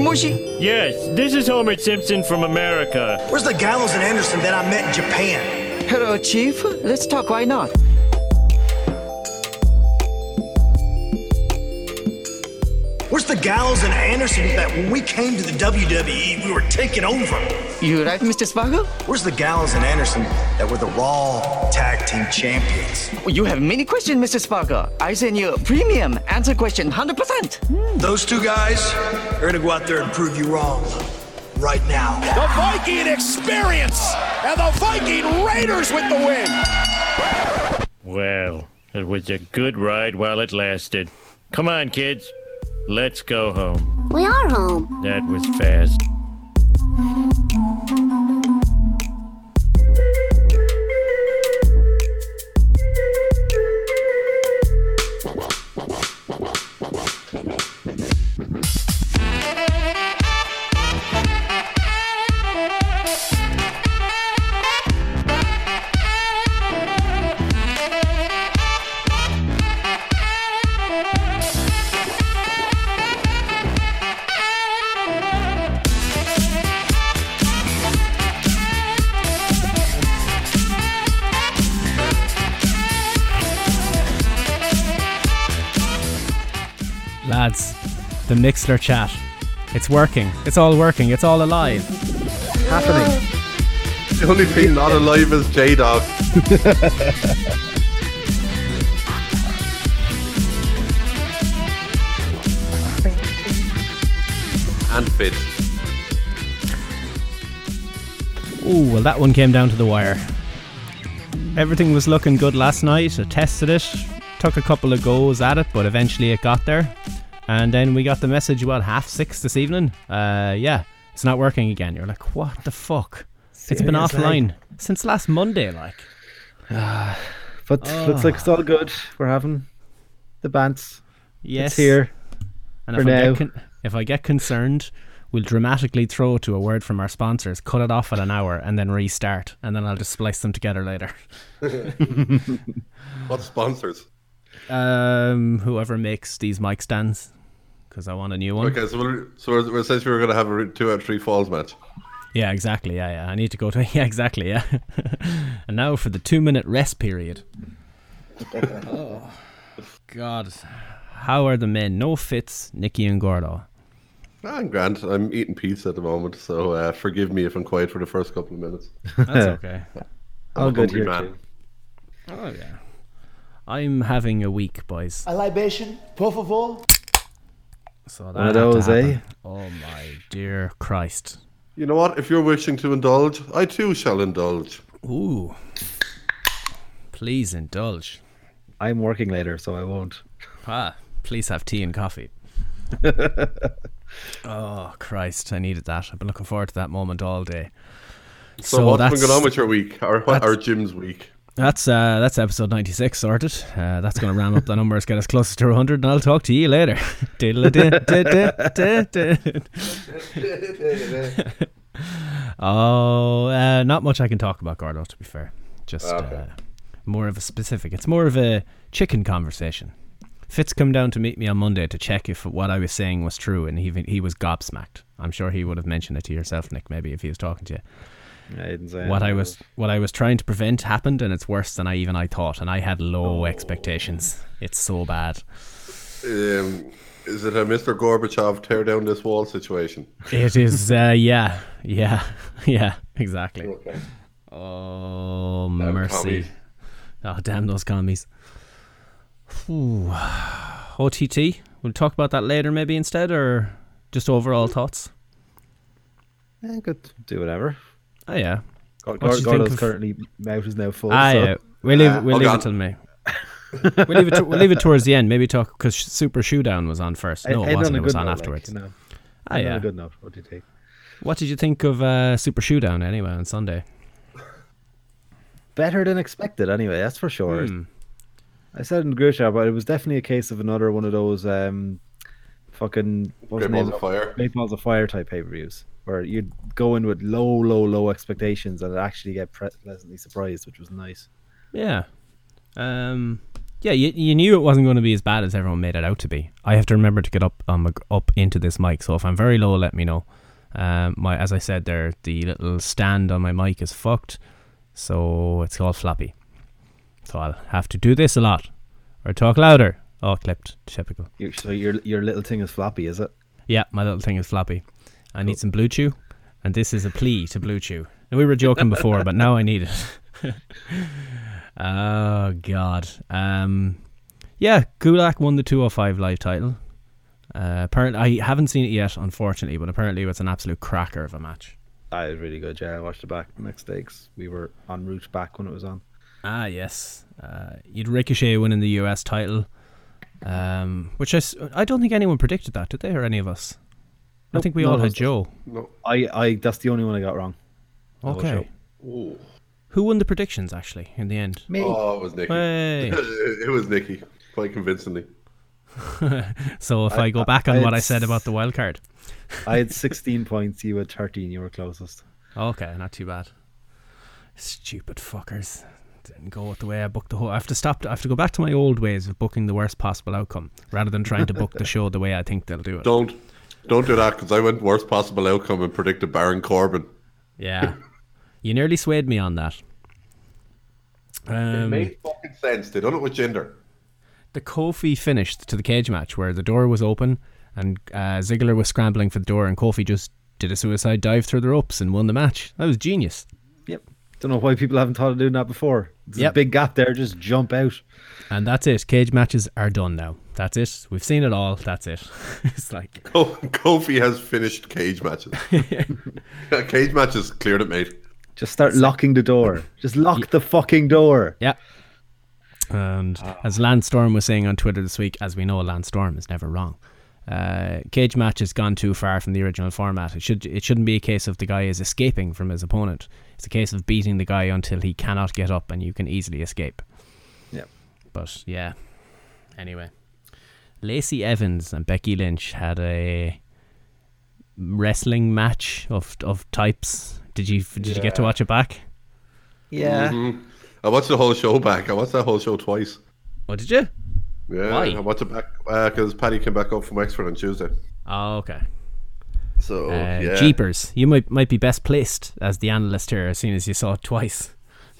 Moshi Moshi? Yes, this is Homer Simpson from America. Where's the Gallows and Anderson that I met in Japan? Hello, Chief. Let's talk. Why not? Where's the Gallows and Anderson that when we came to the WWE, we were taking over? You right, Mr. Spargo? Where's the Gallows and Anderson that were the Raw Tag Team Champions? You have many questions, Mr. Spargo. I send you a premium answer question 100%. Those two guys are gonna go out there and prove you wrong. Right now. The Viking experience and the Viking Raiders with the win. Well, it was a good ride while it lasted. Come on, kids. Let's go home. We are home. That was fast. Mixlr chat. It's working. It's all working. It's all alive. Happening. The only thing not alive is J Dog. and Fit. Ooh, well, that one came down to the wire. Everything was looking good last night. I tested it, took a couple of goes at it, but eventually it got there. And then we got the message about half six this evening. Uh, yeah, it's not working again. You're like, what the fuck? It's been offline since last Monday. Like, But looks like it's all good. We're having the bands. yes, It's here. And for if I, now. get con- if I get concerned, we'll dramatically throw to a word from our sponsors, cut it off at an hour, and then restart, and then I'll just splice them together later. What sponsors? Um, whoever makes these mic stands, because I want a new one. Okay, so we're, so we're, we're essentially we're going to have a two out of three falls match. Yeah, exactly. Yeah, yeah. I need to go to. Yeah, exactly. Yeah. and now for the two minute rest period. oh, God. How are the men? No fits, Nicky and Gordo. I'm grand. I'm eating pizza at the moment, so uh, forgive me if I'm quiet for the first couple of minutes. That's okay. I'm All a good hungry here man. too. Oh yeah. I'm having a week, boys. A libation, por favor. So One that had to those, eh? Oh my dear Christ. You know what? If you're wishing to indulge, I too shall indulge. Ooh. Please indulge. I'm working later, so I won't. Ah, please have tea and coffee. oh Christ, I needed that. I've been looking forward to that moment all day. So, what's been going on with your week, or what, that's- or Jim's week? That's uh, that's episode ninety six sorted. Uh, that's going to ram up the numbers, get us closer to hundred, and I'll talk to you later. oh, uh, not much I can talk about, Gordo. To be fair, just Okay. uh, more of a specific. It's more of a chicken conversation. Fitz come down to meet me on Monday to check if what I was saying was true, and he he was gobsmacked. I'm sure he would have mentioned it to yourself, Nick, maybe if he was talking to you I didn't say what I anything was what I was trying to prevent happened, and it's worse than I even I thought. And I had low expectations. It's so bad. Um, is it a Mr. Gorbachev tear down this wall situation? It is. Uh, yeah, yeah, yeah. Exactly. Okay. Oh Damn mercy! commies. Oh damn those commies. Whew. OTT. We'll talk about that later, maybe instead, or just overall thoughts. about. Eh, good. Do whatever. Oh yeah. God, What do you think Gordo's of- currently mouth is now full. Ah so. yeah. We'll leave. It we'll hold leave on. it till May. we'll leave it. To, we'll leave it towards the end. Maybe talk because Super Showdown was on first. No, I'd it wasn't. It was on note, like, afterwards. you know. Ah yeah. good note. What do you think? What did you think of uh, Super Showdown anyway on Sunday? Better than expected, anyway. That's for sure. Hmm. I said in the group chat, but it was definitely a case of another one of those um, fucking what's Great the name Balls of Fire. Great Balls of Fire type pay per views, where you'd go in with low, low, low expectations and actually get pleasantly surprised, which was nice. Yeah. Um, Yeah, you, you knew it wasn't going to be as bad as everyone made it out to be. I have to remember to get up um, up into this mic, so if I'm very low, let me know. Um, my as I said there, the little stand on my mic is fucked, so it's all floppy. So I'll have to do this a lot, or talk louder. Oh, clipped. Typical. So your your little thing is floppy, is it? Yeah, my little thing is floppy. I need some Blue Chew, and this is a plea to Blue Chew. Now, we were joking before, but now I need it. oh God. Um, yeah, Gulak won the 205 live title. Uh, apparently, I haven't seen it yet, unfortunately, but apparently it was an absolute cracker of a match. That is really good. Yeah, I watched it back the next day 'cause we were en route back when it was on. Ah, yes. Uh, you'd Ricochet winning the US title, um, which i don't think anyone predicted that, did they, or any of us? I think we all had. Joe. No. I, I that's the only one I got wrong. Okay. Who won the predictions, actually, in the end? Me. Oh, it was Nikki. Hey. it was Nikki, quite convincingly. So if I, I- go back on I what I said about the wild card, I had 16 points. You had 13. You were closest. okay, not too bad. Stupid fuckers didn't go with the way I booked the whole. I have to stop. I have to go back to my old ways of booking the worst possible outcome rather than trying to book the show the way I think they'll do it. Don't don't do that because I went worst possible outcome and predicted Baron Corbin. Yeah, you nearly swayed me on that. it Um, made fucking sense. They done it with gender. the Kofi finished to the cage match where the door was open and uh, Ziggler was scrambling for the door and Kofi just did a suicide dive through the ropes and won the match. That was genius. Yep. Don't know why people haven't thought of doing that before. There's Yep. a big gap there. Just jump out. And that's it. Cage matches are done now. That's it. We've seen it all. That's it. it's like Kofi has finished cage matches. Yeah, cage matches cleared it, mate. Just start locking the door. Just lock the fucking door. Yeah. And as Lance Storm was saying on Twitter this week, as we know, Lance Storm is never wrong. Uh, cage match has gone too far from the original format. It should it shouldn't be a case of the guy is escaping from his opponent. It's a case of beating the guy until he cannot get up and you can easily escape. Yep. But yeah. Anyway, Lacey Evans and Becky Lynch had a wrestling match of of types. Did you did you get to watch it back? Yeah. Mhm. I watched the whole show back. I watched that whole show twice. Oh, did you? Yeah, Why? I watched it back because Paddy came back up from Wexford on Tuesday. Oh, okay. So Uh, yeah, Jeepers, you might might be best placed as the analyst here, as soon as you saw it twice.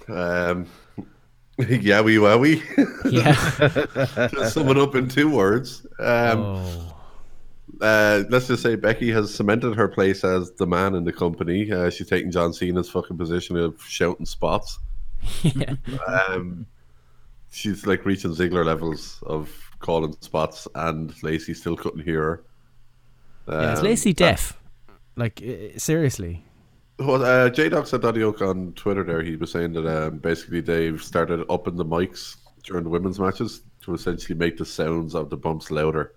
um, yeah, we were we. Yeah. to sum it up in two words. Um, oh. uh, let's just say Becky has cemented her place as the man in the company. Uh, she's taking John Cena's fucking position of shouting spots. yeah. Um, she's like reaching Ziggler levels of calling spots, and Lacey still couldn't hear her. Yeah. Is Um, Lacey deaf? Like uh, seriously? Well, uh, J Doc said Daddy Oak on Twitter there. He was saying that um, basically they've started upping the mics during the women's matches to essentially make the sounds of the bumps louder.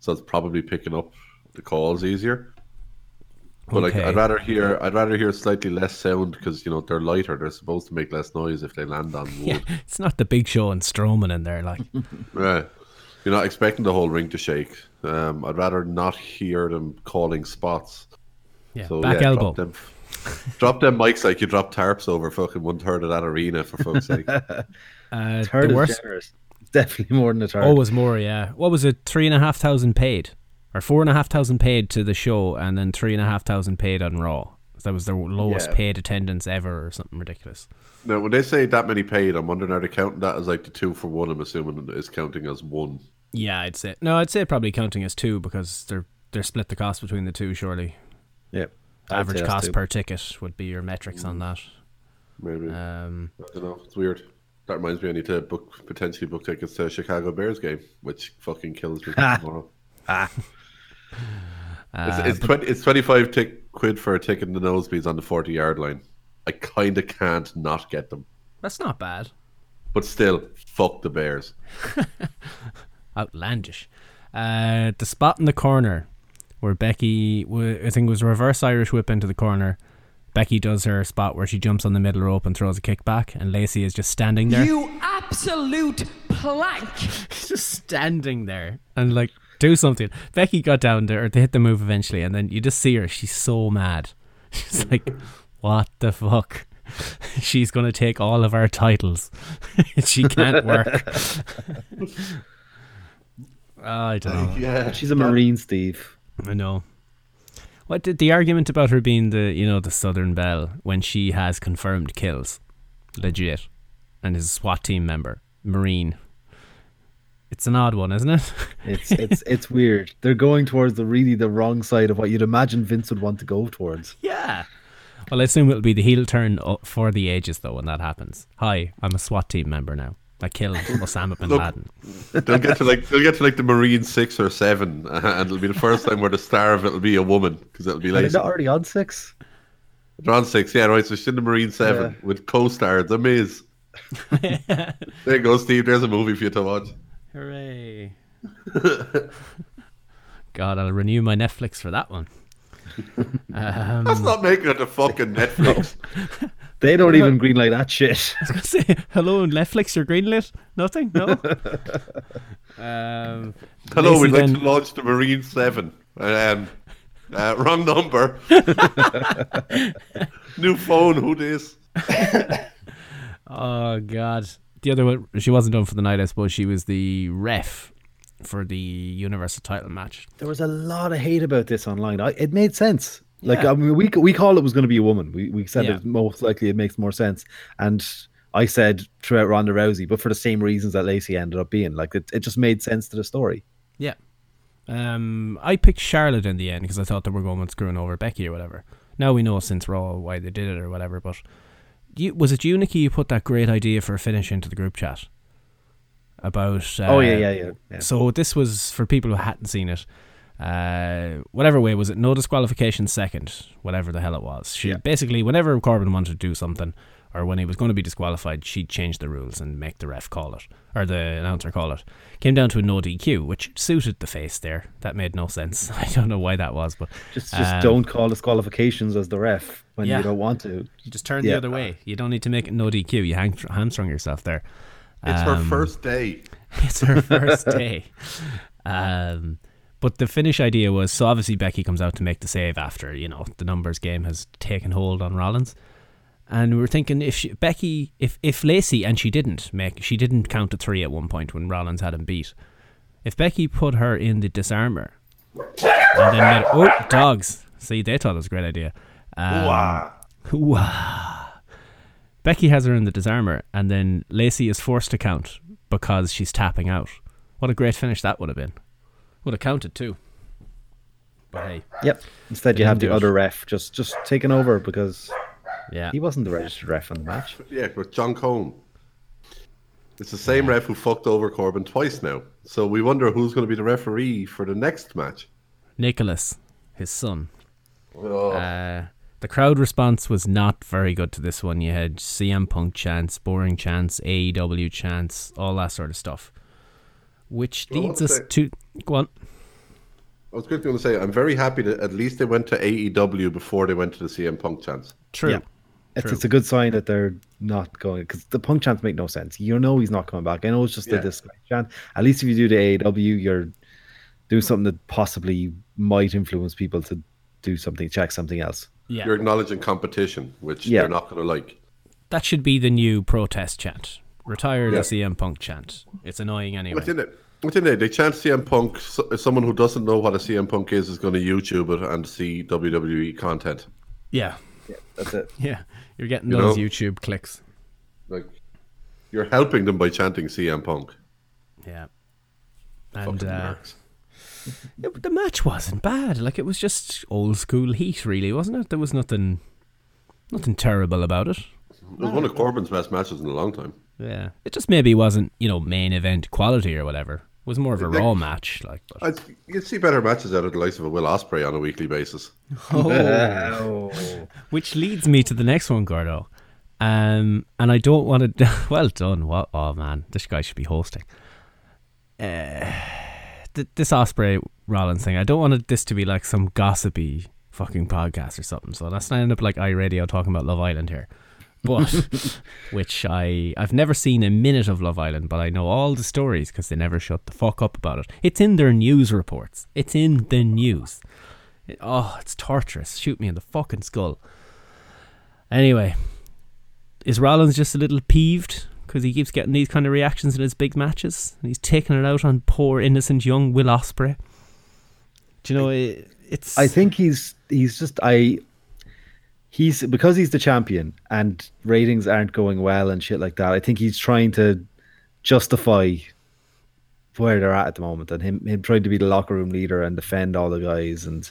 So it's probably picking up the calls easier. But like, I'd rather hear I'd rather hear slightly less sound because you know they're lighter. They're supposed to make less noise if they land on wood. Yeah. It's not the Big Show and Strowman in there. Like, Right. You're not expecting the whole ring to shake. Um, I'd rather not hear them calling spots. yeah. So back yeah, elbow. Drop them, drop them mics like you drop tarps over fucking one third of that arena for fuck's sake. Uh, Third the is worst. generous. Definitely more than a third. Oh, was more. Yeah. What was it? Three and a half thousand paid, or four and a half thousand paid to the show, and then three and a half thousand paid on Raw. That was their lowest Yeah. paid attendance ever, or something ridiculous. now, when they say that many paid, I'm wondering are they counting that as like the two for one? I'm assuming it's counting as one. Yeah, I'd say no. I'd say probably counting as two because they're they're split the cost between the two. Surely, yeah. I'd average cost two. per ticket would be your metrics on that. Maybe Um, I don't know. It's weird. That reminds me, I need to book potentially book tickets to a Chicago Bears game, which fucking kills me tomorrow. uh, It's, it's, 20, it's 25 tick, quid for a ticket in the nosebleeds on the 40 yard line. I kind of can't not get them. that's not bad. But still, fuck the Bears. Outlandish. Uh, the spot in the corner where Becky, wa- I think it was reverse Irish whip into the corner. Becky does her spot where she jumps on the middle rope and throws a kick back, and Lacey is just standing there. You absolute plank. just standing there and like do something. Becky got down there, they hit the move eventually, and then you just see her. She's so mad. She's like, "What the fuck?" she's going to take all of our titles. she can't work. I don't know. Yeah, She's a Marine, Steve. I know. What did the argument about her being the you know the Southern Belle when she has confirmed kills, legit, and is a SWAT team member, Marine. It's an odd one, isn't it? It's it's it's weird. They're going towards the really the wrong side of what you'd imagine Vince would want to go towards. yeah. Well, I assume it'll be the heel turn uh, for the ages though when that happens. Hi, I'm a SWAT team member now. I killed Osama bin Look, Laden. they'll get to like they'll get to like the Marine six or seven, and it'll be the first time where the star of it'll be a woman because it'll be like they not already on six? they're on six, yeah, right. So she's in the Marine seven Yeah. with co-star The Miz. there you go, Steve. There's a movie for you to watch. Hooray! God, I'll renew my Netflix for that one. Um, That's not making it to fucking Netflix. They don't even greenlight that shit. I was gonna say, hello, Netflix, you're greenlit? Nothing? No? um, Hello, we'd like then- to launch the Marine Seven. Um, uh, wrong number. New phone. Who this? Oh, God. The other one, she wasn't done for the night, I suppose. She was the ref for the Universal title match. There was a lot of hate about this online. I, it made sense. Like Yeah. I mean, we we called it was going to be a woman. We we said Yeah. it most likely it makes more sense. And I said throughout Ronda Rousey, but for the same reasons that Lacey ended up being. Like it, it just made sense to the story. Yeah. Um, I picked Charlotte in the end because I thought they were going with screwing over Becky or whatever. Now we know since Raw why they did it or whatever, but you, was it you, Nikki, you put that great idea for a finish into the group chat? About. Uh, oh yeah, yeah, yeah. yeah. So this was for people who hadn't seen it. Uh, whatever way was it? No disqualification second, whatever the hell it was. She Yeah. basically, whenever Corbin wanted to do something, or when he was going to be disqualified, she'd change the rules and make the ref call it, or the announcer call it. Came down to a no DQ, which suited the face there. That made no sense. I don't know why that was, but Just just um, don't call disqualifications as the ref when yeah. you don't want to. You just turn Yeah. the other way. You don't need to make it no DQ. You hang, hamstrung yourself there. It's her Um, first day. it's her first day. Um, but the finish idea was so obviously Becky comes out to make the save after you know the numbers game has taken hold on Rollins, and we were thinking if she, Becky, if if Lacey and she didn't make, she didn't count to three at one point when Rollins had him beat. If Becky put her in the disarmer, and then made, oh dogs, see they thought it was a great idea. Um, Hoo-ah. Becky has her in the disarmer, and then Lacey is forced to count because she's tapping out. What a great finish that would have been. Would have counted too. But hey, Yep. Instead, you have the it. other ref just just taking over because yeah. he wasn't the registered ref on the match. Yeah, with John Cone. It's the same ref who fucked over Corbin twice now. So we wonder who's going to be the referee for the next match. Nicholas, his son. Oh, Uh, the crowd response was not very good to this one. You had CM Punk chants, boring chants, AEW chants, all that sort of stuff. Which Well, leads us that? to. Go on. I was going to say, I'm very happy that at least they went to AEW before they went to the CM Punk chance. True. Yeah. It's, True. it's a good sign that they're not going because the punk chants make no sense. You know he's not coming back. I know it's just Yeah. a discount chant. At least if you do the AEW, you're doing something that possibly might influence people to do something, check something else. Yeah. You're acknowledging competition, which Yeah. they're not going to like. that should be the new protest chant. Retire the Yeah. CM Punk chant. It's annoying anyway. Within it, within it, they chant CM Punk. So, someone who doesn't know what a CM Punk is is going to YouTube it and see WWE content. Yeah. That's it. Yeah. You're getting You those know? YouTube clicks. Like, you're helping them by chanting CM Punk. Yeah. And Fucking uh, marks. It- the match wasn't bad. Like it was just old school heat, really, wasn't it? There was nothing, nothing terrible about it. It was one of Corbin's best matches in a long time. Yeah. It just maybe wasn't, you know, main event quality or whatever. It was more of a They- raw match, like. But, I'd, you'd see better matches out of the likes of a Will Ospreay on a weekly basis. Oh. which leads me to the next one, Gordo. Um, and I don't want to. Well done. What? Oh man, this guy should be hosting. Uh, th- this Ospreay Rollins thing. I don't want this to be like some gossipy fucking podcast or something. So let's not end up like iRadio talking about Love Island here. But which I I've never seen a minute of Love Island, but I know all the stories because they never shut the fuck up about it. It's in their news reports. It's in the news. It- oh, it's torturous. Shoot me in the fucking skull. Anyway, is Rollins just a little peeved because he keeps getting these kind of reactions in his big matches? And he's taking it out on poor innocent young Will Ospreay. Do you know it, it's? I think he's he's just I. He's because he's the champion and ratings aren't going well and shit like that. I think he's trying to justify where they're at at the moment and him him trying to be the locker room leader and defend all the guys and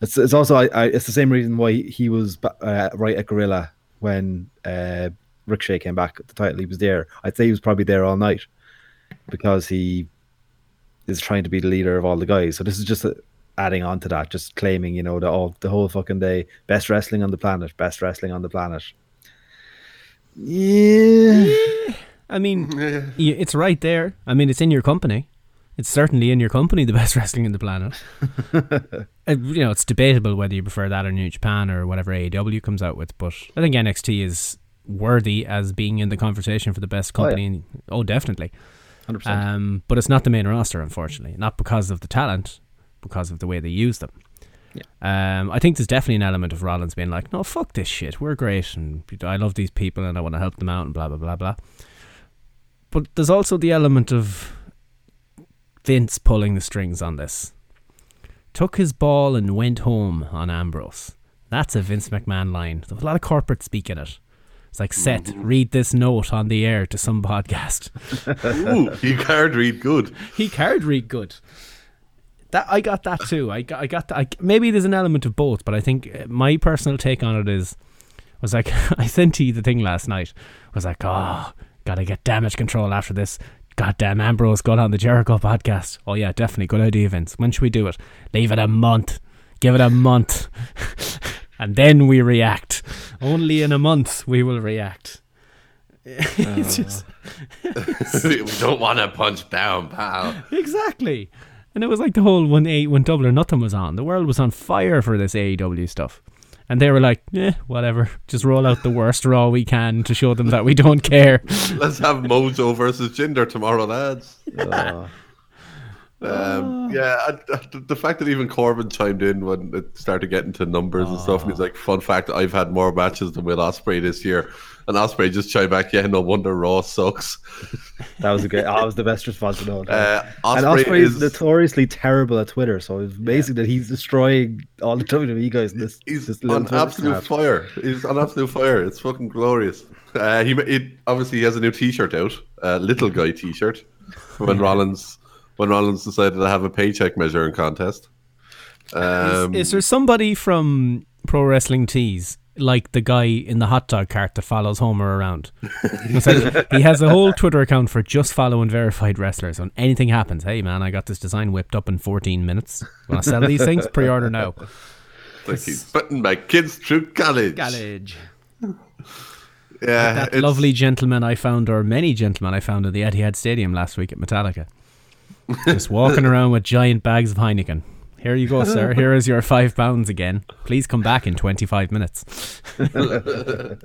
it's it's also I, I it's the same reason why he was uh, right at Gorilla when uh, Ricochet came back at the title. He was there. I'd say he was probably there all night because he is trying to be the leader of all the guys. So this is just uh adding on to that, just claiming you know the all the whole fucking day best wrestling on the planet, best wrestling on the planet. Yeah. I mean, y it's right there. I mean, it's in your company. It's certainly in your company, the best wrestling in the planet. Uh, you know, it's debatable whether you prefer that or New Japan or whatever AEW comes out with, but I think NXT is worthy as being in the conversation for the best Oh, yeah. company. oh, definitely. Hundred percent. Um, but it's not the main roster, unfortunately. Not because of the talent, because of the way they use them. Um, I think there's definitely an element of Rollins being like, "No, fuck this shit. We're great, and I love these people, and I want to help them out, and blah blah blah blah." But there's also the element of Vince pulling the strings on this. Took his ball and went home on Ambrose. That's a Vince McMahon line. There's a lot of corporate speak in it. It's like, Seth, read this note on the air to some podcast. Ooh, you can't read good. he card read good. That I got that too. I got I got that. I, maybe there's an element of both, but I think uh, my personal take on it is was like I sent you the thing last night. Was like, oh, gotta get damage control after this. Goddamn Ambrose got on the Jericho podcast. Oh yeah, definitely good idea, Vince. When should we do it? Leave it a month. Give it a month, and then we react. Only in a month we will react. it's just we don't want to punch down, pal. Exactly. And it was like the whole when A when Double or Nothing was on. The world was on fire for this AEW stuff. And they were like, eh, whatever. Just roll out the worst raw we can to show them that we don't care. Let's have Mojo versus Jinder tomorrow, lads. Uh, Um, yeah, I, I- the fact that even Corbin chimed in when it started getting to numbers and stuff, and he's like, "Fun fact: I've had more matches than Will Ospreay this year." And Ospreay just chimed back, "Yeah, no wonder Raw sucks." that was a great. That was the best response of all time. Uh, and Ospreay is is notoriously terrible at Twitter, so it's amazing that he's destroying all the WWE guys. This, he's this on Twitter absolute snap. fire. He's on absolute fire. It's fucking glorious. Uh, he, he obviously he has a new T-shirt out, a little guy T-shirt. When Rollins when Rollins decided to have a paycheck measuring contest. Um, is, is there somebody from Pro Wrestling Tees like the guy in the hot dog cart that follows Homer around? He has a whole Twitter account for just following verified wrestlers. When anything happens, hey man, I got this design whipped up in 14 minutes. When I sell these things? Pre-order now. like he's putting my kids through college. College. Yeah, That it's- lovely gentleman I found, or many gentlemen I found at the Etihad Stadium last week at Metallica. Just walking around with giant bags of Heineken. Here you go, sir. Here is your five pounds again. Please come back in 25 minutes.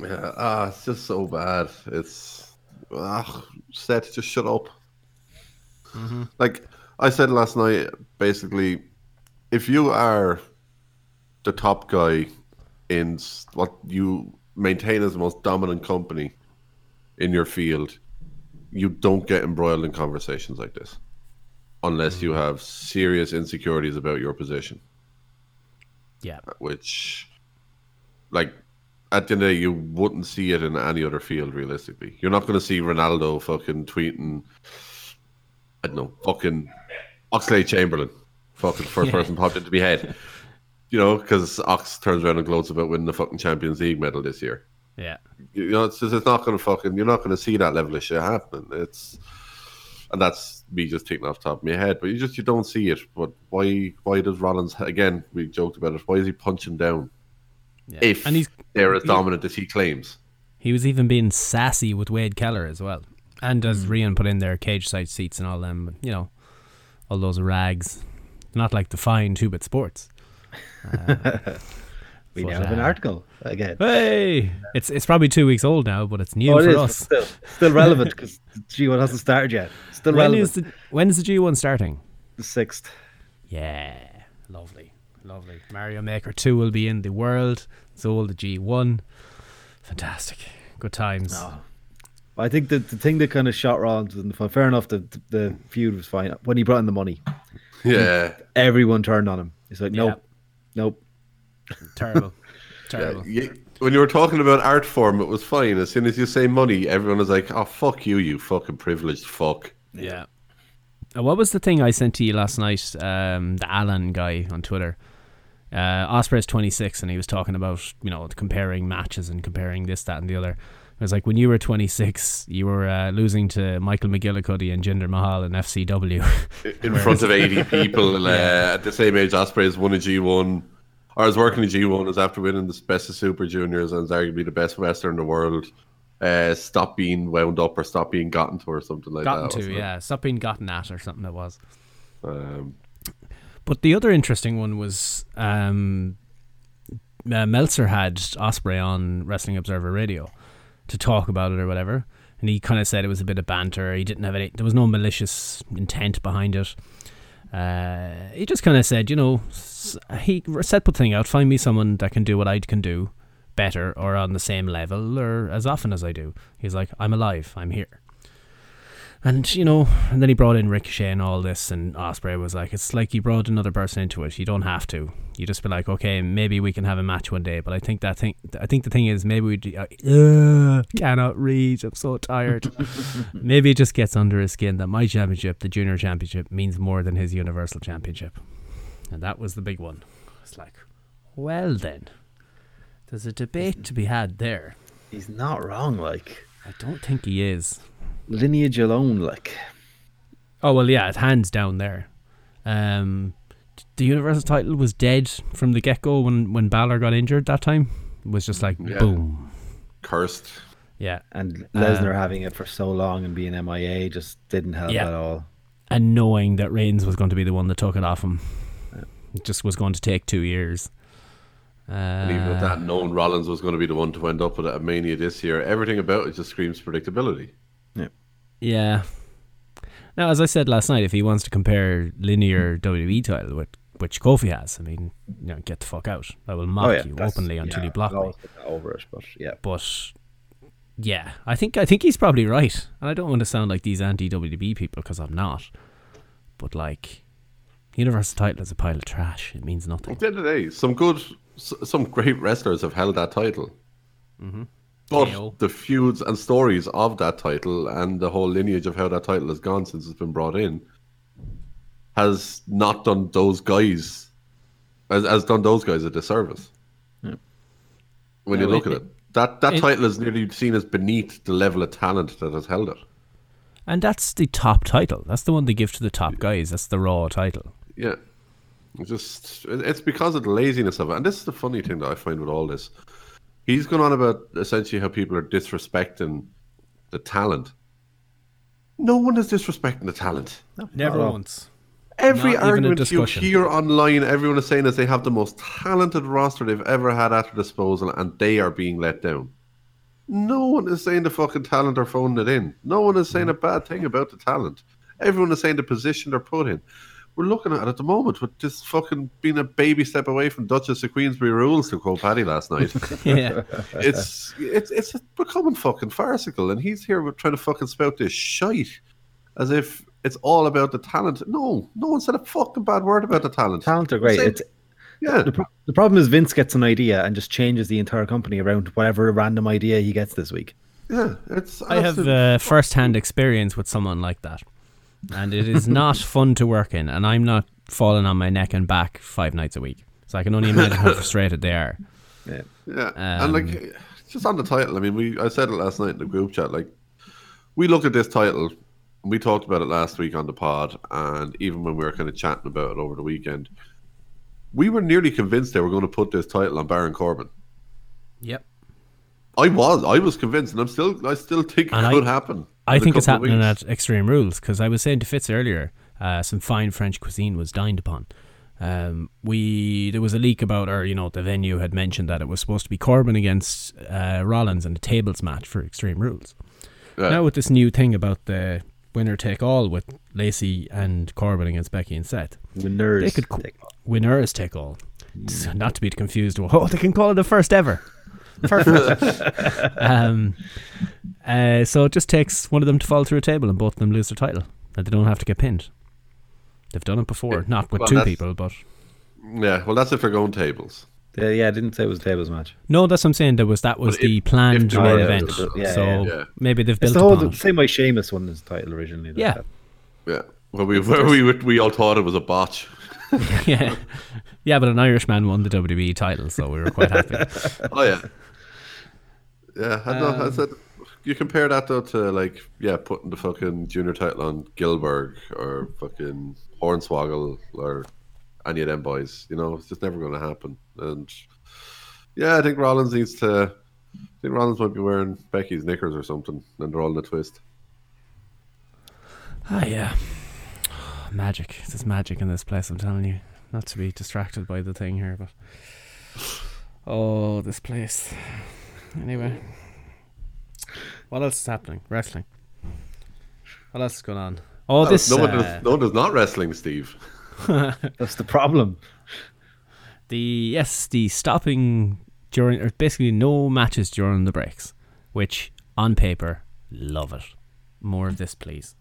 Yeah, ah, it's just so bad. It's ah, Seth, just shut up. Like I said last night, basically, if you are the top guy in what you maintain as the most dominant company in your field, you don't get embroiled in conversations like this unless you have serious insecurities about your position Yeah. which like at the end of the day you wouldn't see it in any other field realistically. You're not going to see Ronaldo fucking tweeting I don't know, fucking Oxlade Chamberlain. Fucking first person popped into my head. You know, because Ox turns around and gloats about winning the fucking Champions League medal this year. Yeah. You know, it's just it's not going to fucking you're not going to see that level of shit happening. It's and that's me just taking off the top of my head, but you just you don't see it. But why why does Rollins again? We joked about it. Why is he punching down? yeah. If and he's they're as dominant as he claims. he was even being sassy with Wade Keller as well. And as hmm. Rian put in their cage side seats and all them, you know, all those rags. Not like the fine two bit sports. Uh, We But, now have an article again. Hey, it's it's probably two weeks old now, but it's new Oh, it for is, us. still, still relevant because G1 hasn't started yet. Still When relevant. is the when is the G one starting? the sixth? Yeah, lovely, lovely. Mario Maker two will be in the world. So all the G one. Fantastic. Good times. Oh. I think the, the thing that kind of shot Rollins was the. Fair enough, the, the the feud was fine. When he brought in the money, Yeah. everyone turned on him. He's like, nope, nope. Terrible. Yeah, Terrible. you- when you were talking about art form, it was fine. As soon as you say money, everyone is like, "Oh fuck you, you fucking privileged fuck." Yeah. Uh, what was the thing I sent to you last night? Um, the Alan guy on Twitter. Uh, Ospreay's 26, and he was talking about you know comparing matches and comparing this, that, and the other. It was like when you were 26, you were uh, losing to Michael McGillicutty and Jinder Mahal in FCW. in front of 80 people uh, at the same age Osprey has won a G1 or was working in G1 is after winning the best of Super Juniors and is arguably the best wrestler in the world uh, stop being wound up or stop being gotten to or something like gotten that to, wasn't it? yeah. Stop being gotten at or something it was. um, But the other interesting one was um, uh, Meltzer had Ospreay on Wrestling Observer Radio to talk about it or whatever, and he kind of said it was a bit of banter. He didn't have any. There was no malicious intent behind it. Uh, he just kind of said, you know, he said put the thing out. Find me someone that can do what I can do better or on the same level or as often as I do. He's like, I'm alive. I'm here. And you know, and then he brought in Ricochet and all this, and Ospreay was like, "It's like you brought another person into it. You don't have to. You just be like, okay, maybe we can have a match one day." But I think that thing, I think the thing is, maybe we do, uh, cannot read. I'm so tired. maybe it just gets under his skin that my championship, the junior championship, means more than his universal championship, and that was the big one. It's like, well then, there's a debate to be had there. He's not wrong. Like I don't think he is. Lineage alone, like Oh well, yeah, it hands down there. Um, the Universal title was dead from the get go when when Balor got injured that time. It was just like Yeah. boom. cursed Yeah, and Lesnar having it for so long and being MIA just didn't help Yeah. at all. and knowing that Reigns was going to be the one that took it off him, it just was going to take two years. Uh, and even with that known Rollins was going to be the one to end up with it at Mania this year everything about it just screams predictability Yeah. Now, as I said last night, if he wants to compare linear WWE title with which Kofi has, I mean, you know, get the fuck out. I will mock you Oh, that's- openly until yeah, you block me. over it, but yeah. But yeah, I think I think he's probably right, and I don't want to sound like these anti WWE people because I'm not. But like, Universal title is a pile of trash. It means nothing. At the end of the day, some good, some great wrestlers have held that title. Mhm. But the feuds and stories of that title and the whole lineage of how that title has gone since it's been brought in has not done those guys, has, has done those guys a disservice. When you look it- at it, that that it- title is nearly seen as beneath the level of talent that has held it. And that's the top title. That's the one they give to the top guys. That's the Raw title. Yeah. Just it's because of the laziness of it. And this is the funny thing that I find with all this. He's gone on about essentially how people are disrespecting the talent. No one is disrespecting the talent. Never Oh. once. Every Not argument you hear online, everyone is saying is they have the most talented roster they've ever had at their disposal, and they are being let down. No one is saying the fucking talent are phoning it in. No one is saying a bad thing about the talent. Everyone is saying the position they're put in. We're looking at it at the moment with just fucking being a baby step away from Duchess of Queensberry rules to quote Paddy last night. Yeah. it's it's it's becoming fucking farcical, and he's here with trying to fucking spout this shite as if it's all about the talent. No, no one said a fucking bad word about the talent. Talent are great. Same- It's yeah, the, pro- the problem is Vince gets an idea and just changes the entire company around whatever random idea he gets this week. yeah. It's I have absolute- uh, first-hand experience with someone like that, and it is not fun to work in. And I'm not falling on my neck and back five nights a week, so I can only imagine how frustrated they are. Yeah. Yeah, Um, and like just on the title. I mean, we I said it last night in the group chat. Like, we looked at this title. and We talked about it last week on the pod, and even when we were kind of chatting about it over the weekend, we were nearly convinced they were going to put this title on Baron Corbin. Yep. I was, I was convinced, and I'm still, I still think it I- could happen. I think it's happening at Extreme Rules because I was saying to Fitz earlier, uh, some fine French cuisine was dined upon. Um, we there was a leak about, or you know, the venue had mentioned that it was supposed to be Corbin against uh, Rollins in a tables match for Extreme Rules. Yeah. Now with this new thing about the winner take all with Lacey and Corbin against Becky and Seth, Winners. they could co- take- winners take all. It's Not to be confused with oh they can call it the first ever. Perfect. um, uh, so it just takes one of them to fall through a table and both of them lose their title. And they don't have to get pinned. They've done it before, not with well, two people, but Yeah, well, that's if they're going tables. Yeah, yeah, I didn't say it was a tables match. no, that's what I'm saying. There was that was But the if- planned if main there were- event. Yeah, so yeah, yeah. maybe they've It's built the whole upon the same way Sheamus won his title originally. like Yeah. that. Yeah. Well, we we we, we all thought it was a botch. yeah, yeah, but an Irishman won the WWE title, so we were quite happy. Oh yeah. Yeah, I know. I Um, said you compare that though to like yeah, putting the fucking junior title on Gilbert or fucking Hornswoggle or any of them boys. You know, it's just never going to happen. And yeah, I think Rollins needs to. I think Rollins might be wearing Becky's knickers or something, and they're all in a twist. Ah, yeah. Magic. There's magic in this place, I'm telling you. Not to be distracted by the thing here, but. Oh, this place. Anyway. What else is happening? Wrestling. What else is going on? Oh, this. no one, uh, is, no one is not wrestling, Steve. That's the problem. the yes, the stopping during or basically no matches during the breaks, which on paper love it. More of this, please.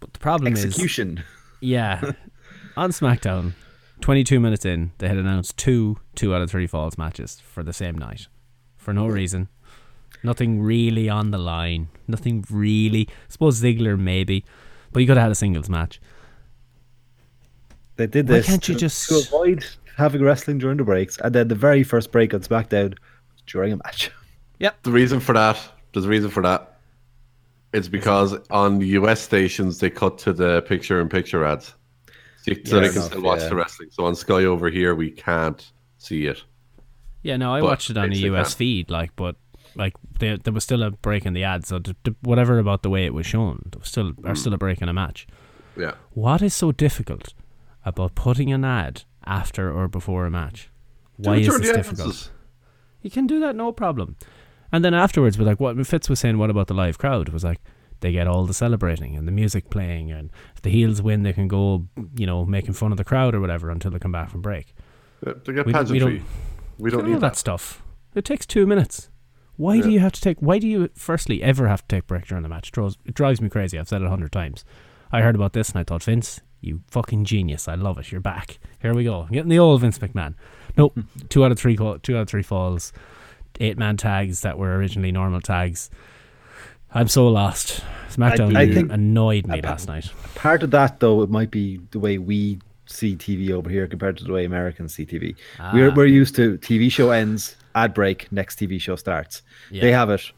But the problem is Execution. Yeah. On SmackDown, 22 minutes in, they had announced two two out of three falls matches for the same night. For no reason. Nothing really on the line. Nothing really. I suppose Ziggler maybe. But you could have had a singles match. They did Why this can't you to, just- to avoid having wrestling during the breaks, and then the very first break on SmackDown during a match. Yep. The reason for that, there's a reason for that. It's because on the US stations they cut to the picture-in-picture ads, so, you- so Fair they can enough, still watch yeah. the wrestling. So on Sky over here, we can't see it. Yeah, no, I But watched it on like US that. feed, like, but like there, there was still a break in the ad, so d- d- whatever about the way it was shown, there was still Mm. there's still a break in a match. Yeah, What is so difficult about putting an ad after or before a match? Why is it is during this difficult? You can do that, no problem. And then afterwards, but like what Fitz was saying, what about the live crowd? It was like they get all the celebrating and the music playing, and if the heels win, they can go, you know, making fun of the crowd or whatever until they come back from break. Yeah, They get We don't- we don't- We don't all need that that. stuff. It takes two minutes. Why do you have to take? Why do you firstly ever have to take break during the match? It drives, it drives me crazy. I've said it a hundred times. I heard about this and I thought, Vince, you fucking genius. I love it. You're back. Here we go. Getting the old Vince McMahon. Nope. Hmm. two out of three. Two out of three falls. Eight man tags that were originally normal tags. I'm so lost. SmackDown I think- annoyed me last night. Part of that, though, it might be the way we see TV over here compared to the way Americans see TV. We're Ah. we're used to TV show ends, ad break, next TV show starts. They have it.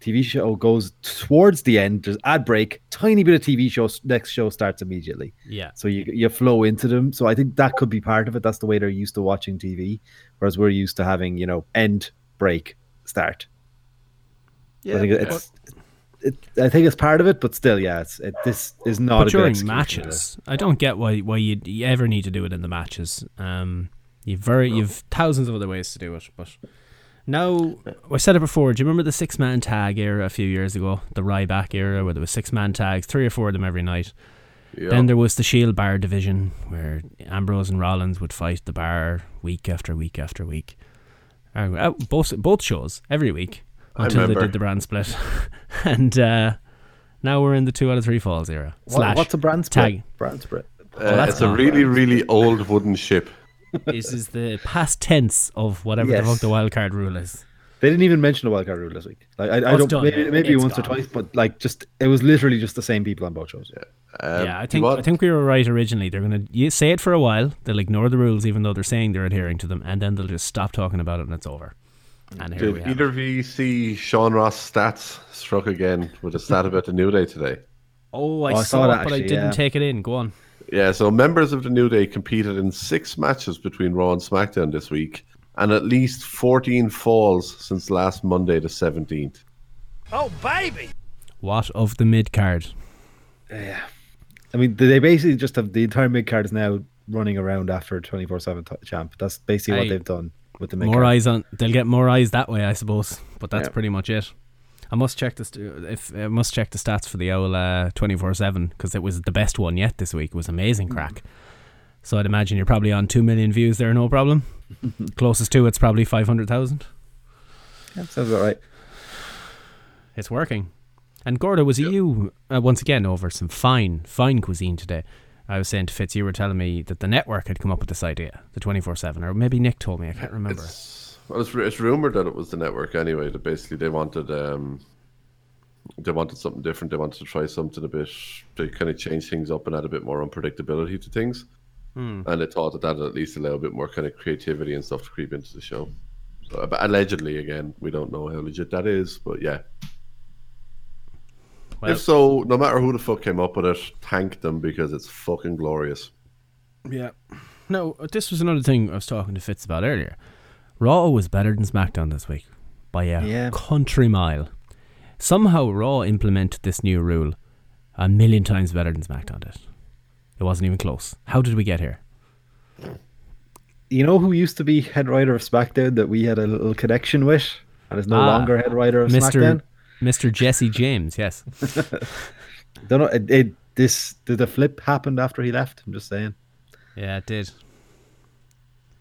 TV show goes towards the end. There's ad break, tiny bit of TV show. Next show starts immediately. Yeah. So you you flow into them. So I think that could be part of it. That's the way they're used to watching TV, whereas we're used to having you know end break start. Yeah. I think it's. It, I think it's part of it, but still, yeah, it's it, this is not. but a good during execution of matches, I don't get why why you you ever need to do it in the matches. Um, you've very you've thousands of other ways to do it, but now I said it before. Do you remember the six man tag era a few years ago, the Ryback era, where there was six man tags, three or four of them every night. Yeah. Then there was the Shield Bar division, where Ambrose and Rollins would fight the Bar week after week after week. Uh, uh, both both shows every week I until they did the brand split, and uh, now we're in the two out of three falls era. What- Slash what's a brand split? tag? Brand split. Uh, that's it's a gone. really, really old wooden ship. this is the past tense of whatever Yes. the fuck the wild card rule is. They didn't even mention the wildcard rule this week. Like I, I don't done maybe, maybe It's once or twice, but like just it was literally just the same people on both shows. Um, yeah, I think want- I think we were right originally. They're gonna you say it for a while. They'll ignore the rules, even though they're saying they're adhering to them, and then they'll just stop talking about it, and it's over. And here we Did have. either of you see Sean Ross Sapp struck again with a stat about the New Day today? Oh, I, Oh, I saw, saw it, that but I didn't yeah. take it in. Go on. Yeah, so members of the New Day competed in six matches between Raw and SmackDown this week, and at least 14 falls since last Monday, the 17th. Oh, baby! What of the mid card? Yeah. I mean, they basically just have the entire mid card is now running around after twenty four seven champ. That's basically Aye. what they've done with the More eyes on. They'll get more eyes that way, I suppose. But that's Yeah. pretty much it. I must check this. If I must check the stats for the old twenty four seven because it was the best one yet this week. It was amazing crack. So I'd imagine you're probably on two million views there, no problem. Closest to it's probably five hundred thousand. Yeah, sounds about right. It's working. And Gordo, was it you uh, once again over some fine, fine cuisine today? I was saying to Fitz, you were telling me that the network had come up with this idea, the twenty four seven, or maybe Nick told me. I can't remember. It's, well, it's, it's rumored that it was the network anyway. That basically they wanted um, they wanted something different. They wanted to try something a bit to kind of change things up and add a bit more unpredictability to things. And they thought that that would at least allow a bit more kind of creativity and stuff to creep into the show. So, but allegedly, again, we don't know how legit that is, but yeah. Well- if so, no matter who the fuck came up with it, thank them because it's fucking glorious. Yeah. No, this was another thing I was talking to Fitz about earlier. Raw was better than SmackDown this week by a Yeah. country mile. Somehow Raw implemented this new rule a million times better than SmackDown did. It wasn't even close. How did we get here? You know who used to be head writer of SmackDown that we had a little connection with, and is no Ah, longer head writer of Mr. SmackDown? Mr. Jesse James, yes. Don't know. It, it, this did the flip happened after he left? I'm just saying. Yeah, it did.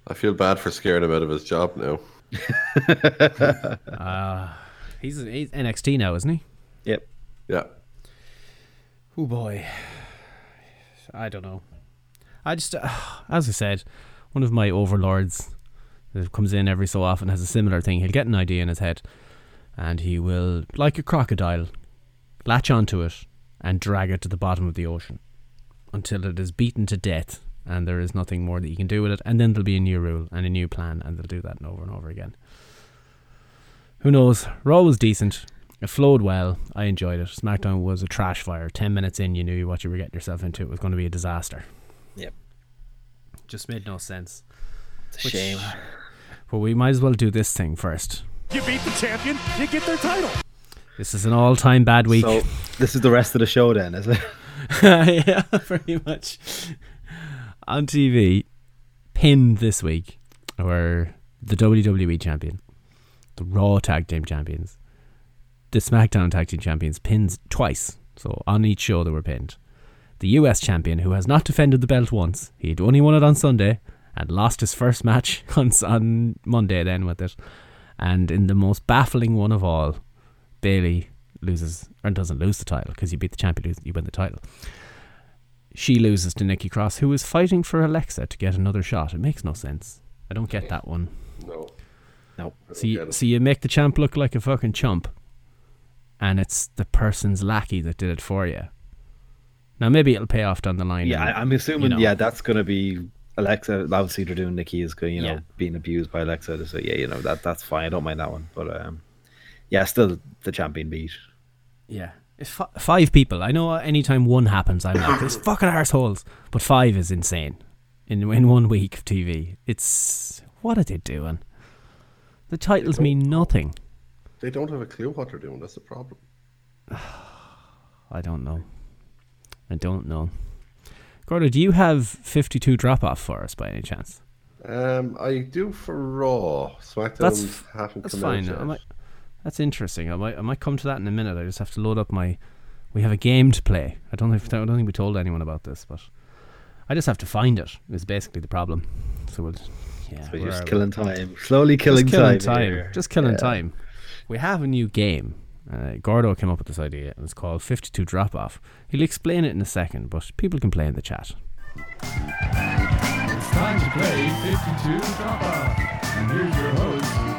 I feel bad for scaring him out of his job now. He's, he's NXT now, isn't he? Yep. Yeah. Oh boy. I don't know. I just, uh, as I said, one of my overlords that comes in every so often has a similar thing. He'll get an idea in his head and he will, like a crocodile, latch onto it and drag it to the bottom of the ocean until it is beaten to death and there is nothing more that you can do with it. And then there'll be a new rule and a new plan and they'll do that over and over again. Who knows? Raw was decent. It flowed well. I enjoyed it. SmackDown was a trash fire. Ten minutes in, you knew what you were getting yourself into. It was going to be a disaster. Yep. Just made no sense. A shame. But we might as well do this thing first. You beat the champion, you get their title. This is an all-time bad week. So this is the rest of the show then, is it? yeah, pretty much. On TV, pinned this week were the WWE champion, the Raw Tag Team champions, the SmackDown Tag Team champions, pinned twice. So on each show they were pinned. The US champion, who has not defended the belt once, he'd only won it on Sunday and lost his first match on, on Monday then with it. And in the most baffling one of all, Bayley loses or doesn't lose the title because you beat the champion, you- you win the title she loses to Nikki Cross, who is fighting for Alexa to get another shot. It makes no sense. I don't get that one. No. No. So you, so you make the champ look like a fucking chump, and it's the person's lackey that did it for you. Now maybe it'll pay off down the line. Yeah, and, I, I'm assuming. know. Yeah, that's gonna be Alexa. Obviously, they're doing Nikki is going, you know, Yeah. being abused by Alexa. So yeah, you know that that's fine. I don't mind that one. But um, yeah, still the champion beat. yeah. If f- five people, I know anytime one happens, I'm like, it's fucking assholes, But five is insane. In in one week of TV, it's what are they doing? The titles mean nothing. They don't have a clue what they're doing. That's the problem. I don't know. I don't know. Gordo, do you have 52 drop off for us by any chance? Um, I do for Raw. SmackDown That's f- haven't that's come fine. out I yet. might, that's interesting. I might I might come to that in a minute. I just have to load up my. We have a game to play. I don't know if I don't think we told anyone about this, but I just have to find it. Is basically the problem. So we'll. Yeah, So where you're are just we? killing time, slowly killing, just killing time. time. Just killing Yeah. time. We have a new game. Uh, Gordo came up with this idea, and it's called 52 Drop Off. He'll explain it in a second, but people can play in the chat. It's time to play 52 Drop Off. And here's your host,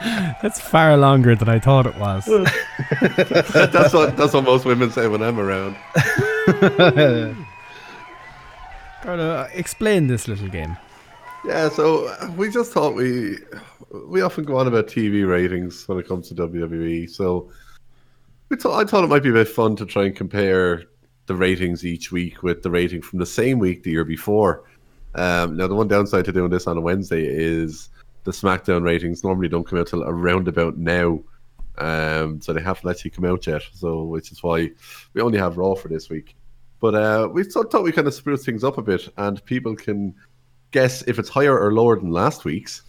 That's far longer than I thought it was. that's what that's what most women say when I'm around. Gordo, uh, explain this little game. Yeah, so uh, we just thought we we often go on about TV ratings when it comes to WWE. So we thought I thought it might be a bit fun to try and compare the ratings each week with the rating from the same week the year before. Um, now the one downside to doing this on a Wednesday is the SmackDown ratings normally don't come out till around about now, um, so they haven't actually come out yet. So which is why we only have Raw for this week. But uh, we thought, we kind of spruce things up a bit, and people can guess if it's higher or lower than last week's.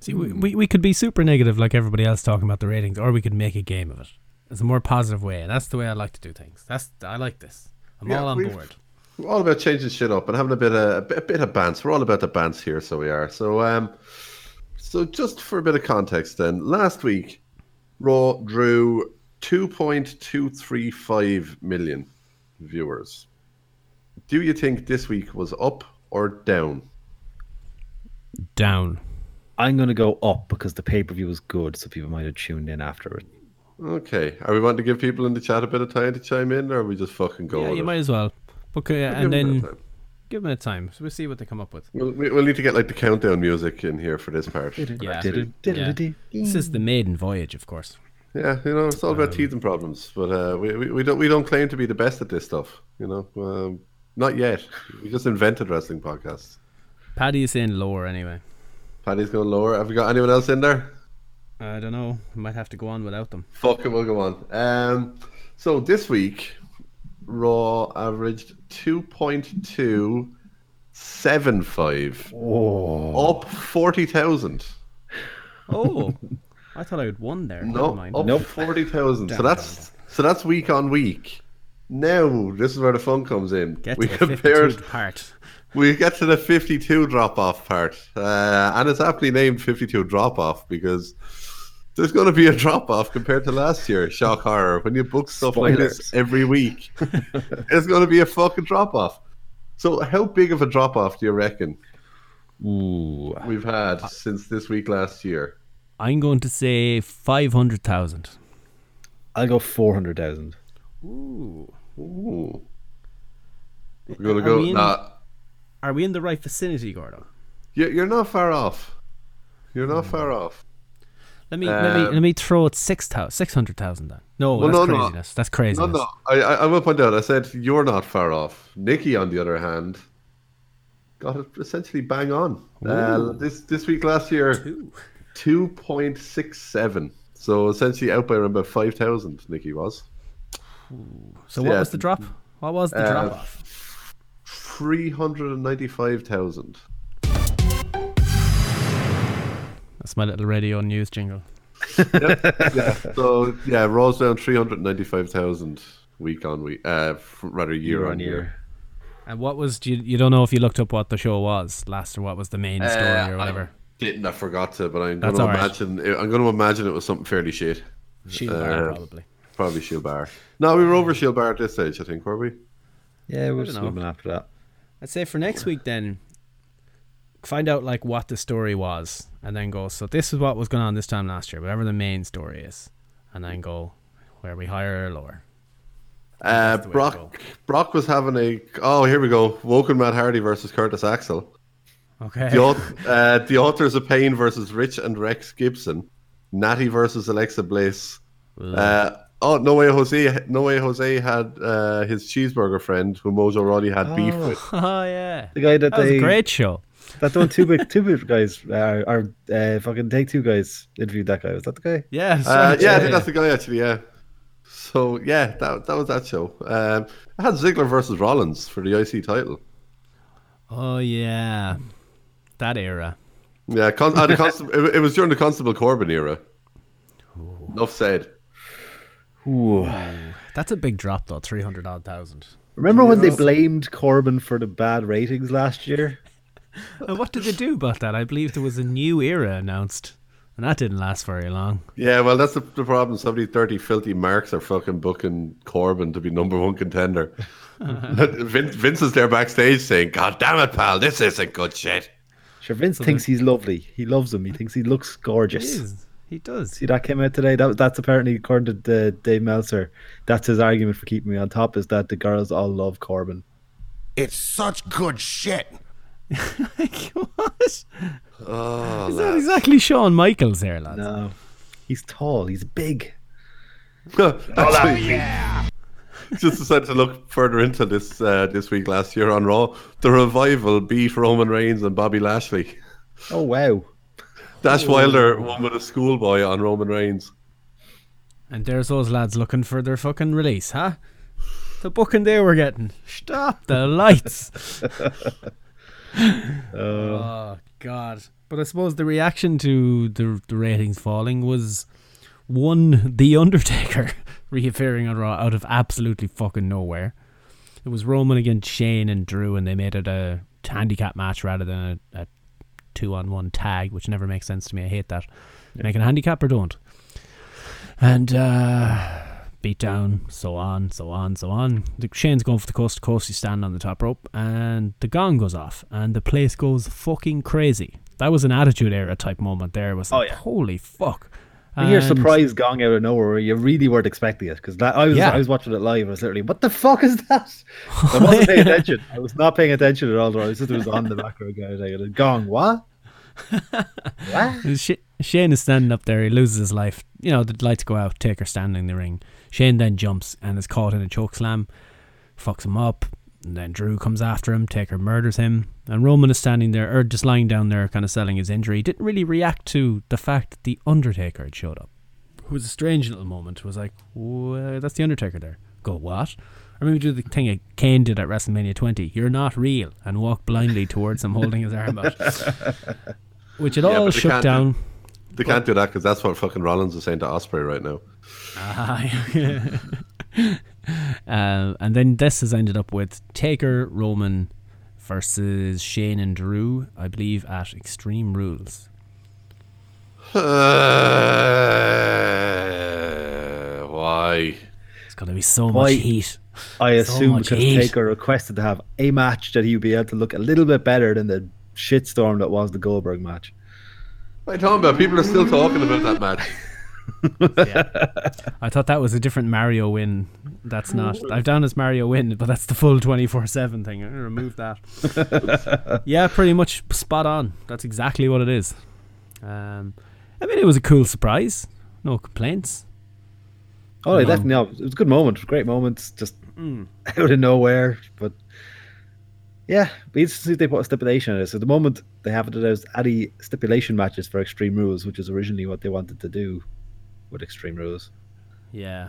See, we, we, we could be super negative like everybody else talking about the ratings, or we could make a game of it. It's a more positive way, and that's the way I like to do things. That's I like this. I'm Yeah, all on board. We're all about changing shit up and having a bit of a bit, a bit of bants. We're all about the bants here, so we are. So um, so just for a bit of context, then last week, Raw drew two point two three five million viewers. Do you think this week was up or down? Down. I'm going to go up because the pay per view was good, so people might have tuned in after it. Okay, are we wanting to give people in the chat a bit of time to chime in, or are we just fucking go? yeah, you it? might as well. Okay, We'll and give 'em a bit then of time. Give them a time. So we'll see what they come up with. We'll, we- we'll need to get like the countdown music in here for this part. Yeah. yeah. This is the maiden voyage, of course. Yeah, you know, it's all Um, about teething problems, but uh, we, we we don't we don't claim to be the best at this stuff. You know, um, not yet. We just invented wrestling podcasts. Paddy is saying lower anyway. Paddy's going lower. Have we got anyone else in there? I don't know. Might have to go on without them. Fuck it, we'll go on. Um, so this week, Raw averaged 2.275. Oh. up forty thousand. Oh, I thought I had one there. No, mind. up forty thousand. So Damn, that's so that's week on week. Now this is where the fun comes in. Get we to compared 52 part. We get to the 52 drop off part. Uh, and it's aptly named 52 drop off because there's going to be a drop off compared to last year. Shock horror. When you book stuff like this every week, it's going to be a fucking drop off. So, how big of a drop off do you reckon ooh. we've had since this week last year? I'm going to say 500,000. I'll go 400,000. Ooh. Ooh. We're going to go. we in- Nah, Are we in the right vicinity, Gordo? you- you're not far off. You're not hmm. far off. Let me let me Um, let me throw it six thou- 600,000 then. No, Well, that's no, no. craziness. That's craziness. No, no. I, I, will point out. I said you're not far off. Nikki, on the other hand, got it essentially bang on. Uh, this this week last year, Two. point six seven. So essentially out by around about five thousand. Nikki was So what Yeah. was the drop? What was the Uh, drop off? three hundred and ninety five thousand. That's my little radio news jingle. yeah. So yeah, Raw's down three hundred ninety five thousand week on week. Uh, rather year, on year. And what was you, you don't know if you looked up what the show was last or what was the main story Uh, or whatever. I didn't. I forgot to, but I'm That's going to all right. imagine. I'm going to imagine it was something fairly shit. Shield uh, Bar, probably. Probably Shield Bar. No, we were over Shield Bar at this stage, I think, were we? Yeah, we're don't swimming after that. I'd say for next week then find out like what the story was and then go so this is what was going on this time last year whatever the main story is and then go where we higher or lower Uh, the way to Brock Brock was having a. Oh, here we go. Woken Matt Hardy versus Curtis Axel. okay The, uh, the Authors of Pain versus Rich and Rex Gibson. Natty versus Alexa Bliss. Uh, oh, no way Jose. No way Jose had uh, his cheeseburger friend who Mojo Rawley had beef with. oh yeah The guy that, that was they a great show that done two big two big guys uh, or uh, fucking take two guys interviewed that guy. Was that the guy? yeah that's Uh, right, yeah, I think that's the guy actually. Yeah. So yeah, that that was that show. Um, I had Ziggler versus Rollins for the IC title. oh yeah that era Yeah, con- uh, the constable, it, it was during the Constable Corbin era. Enough said. Ooh. that's a big drop though 300 odd thousand Remember when they blamed Corbin for the bad ratings last year? And what did they do about that I believe there was a new era announced and that didn't last very long Yeah, well, that's the, the problem. Somebody thirty filthy marks are fucking booking Corbin to be number one contender. Vince, Vince is there backstage saying, "God damn it, pal, this isn't good shit." Sure, Vince thinks he's lovely. He loves him. He thinks he looks he gorgeous. is he does See that came out today. That that's apparently according to uh, Dave Meltzer. That's his argument for keeping me on top is that the girls all love Corbin. It's such good shit. what Oh, is that exactly Shawn Michaels there lads No, he's tall. He's big. oh, yeah. Just decided to look further into this uh, this week last year on Raw. The revival beat Roman Reigns and Bobby Lashley. Oh wow. Dash Wilder won with a schoolboy on Roman Reigns. And there's those lads looking for their fucking release, huh? The booking they were getting. Stop the lights. oh God! But I suppose the reaction to the the ratings falling was one, the Undertaker reappearing on Raw out of absolutely fucking nowhere. It was Roman against Shane and Drew, and they made it a handicap match rather than a, a two on one tag, which never makes sense to me. I hate that. Make it a handicap or don't. And uh, beat down, so on, so on, so on. The, Shane's going for the coast to coast. He's standing on the top rope, and the gong goes off, and the place goes fucking crazy. That was an attitude era type moment. There It was oh, like, holy fuck. You hear And- surprise gong out of nowhere you really weren't expecting it because I was Yeah. I was watching it live. I was literally, what the fuck is that? I wasn't paying attention. I was not paying attention at all. I was just it was on the background. Guy, like, gong, what? Sh- Shane is standing up there. He loses his life. You know, the lights go out. Taker standing in the ring. Shane then jumps and is caught in a choke slam, fucks him up. And then Drew comes after him. Taker murders him. And Roman is standing there, or just lying down there, kind of selling his injury. He didn't really react to the fact that the Undertaker had showed up. It was a strange little moment. It was like, "Wha- that's the Undertaker there. Go, what? Or maybe do the thing that Kane did at WrestleMania 20. You're not real. And walk blindly towards him, holding his arm out. Which it Yeah, all shook can't do- down. They can't do that because that's what fucking Rollins is saying to Ospreay right now. Ah, uh, and then this has ended up with Taker Roman versus Shane and Drew, I believe, at Extreme Rules. Why? It's going to be so Why? much heat. I So assume much because heat. Taker requested to have a match that he would be able to look a little bit better than the shitstorm that was the Goldberg match. What are you talking about? People are still talking about that match. I thought that was a different Mario win. That's not. I've done as Mario win, but that's the full 24 7 thing. I'm going to remove that. yeah, pretty much spot on. That's exactly what it is. Um, I mean, it was a cool surprise. No complaints. Oh, No. definitely. No, it was a good moment. Great moments, just out of nowhere. But yeah, see they put a stipulation on it. So at the moment, they have it as any stipulation matches for Extreme Rules, which is originally what they wanted to do with Extreme Rules. Yeah.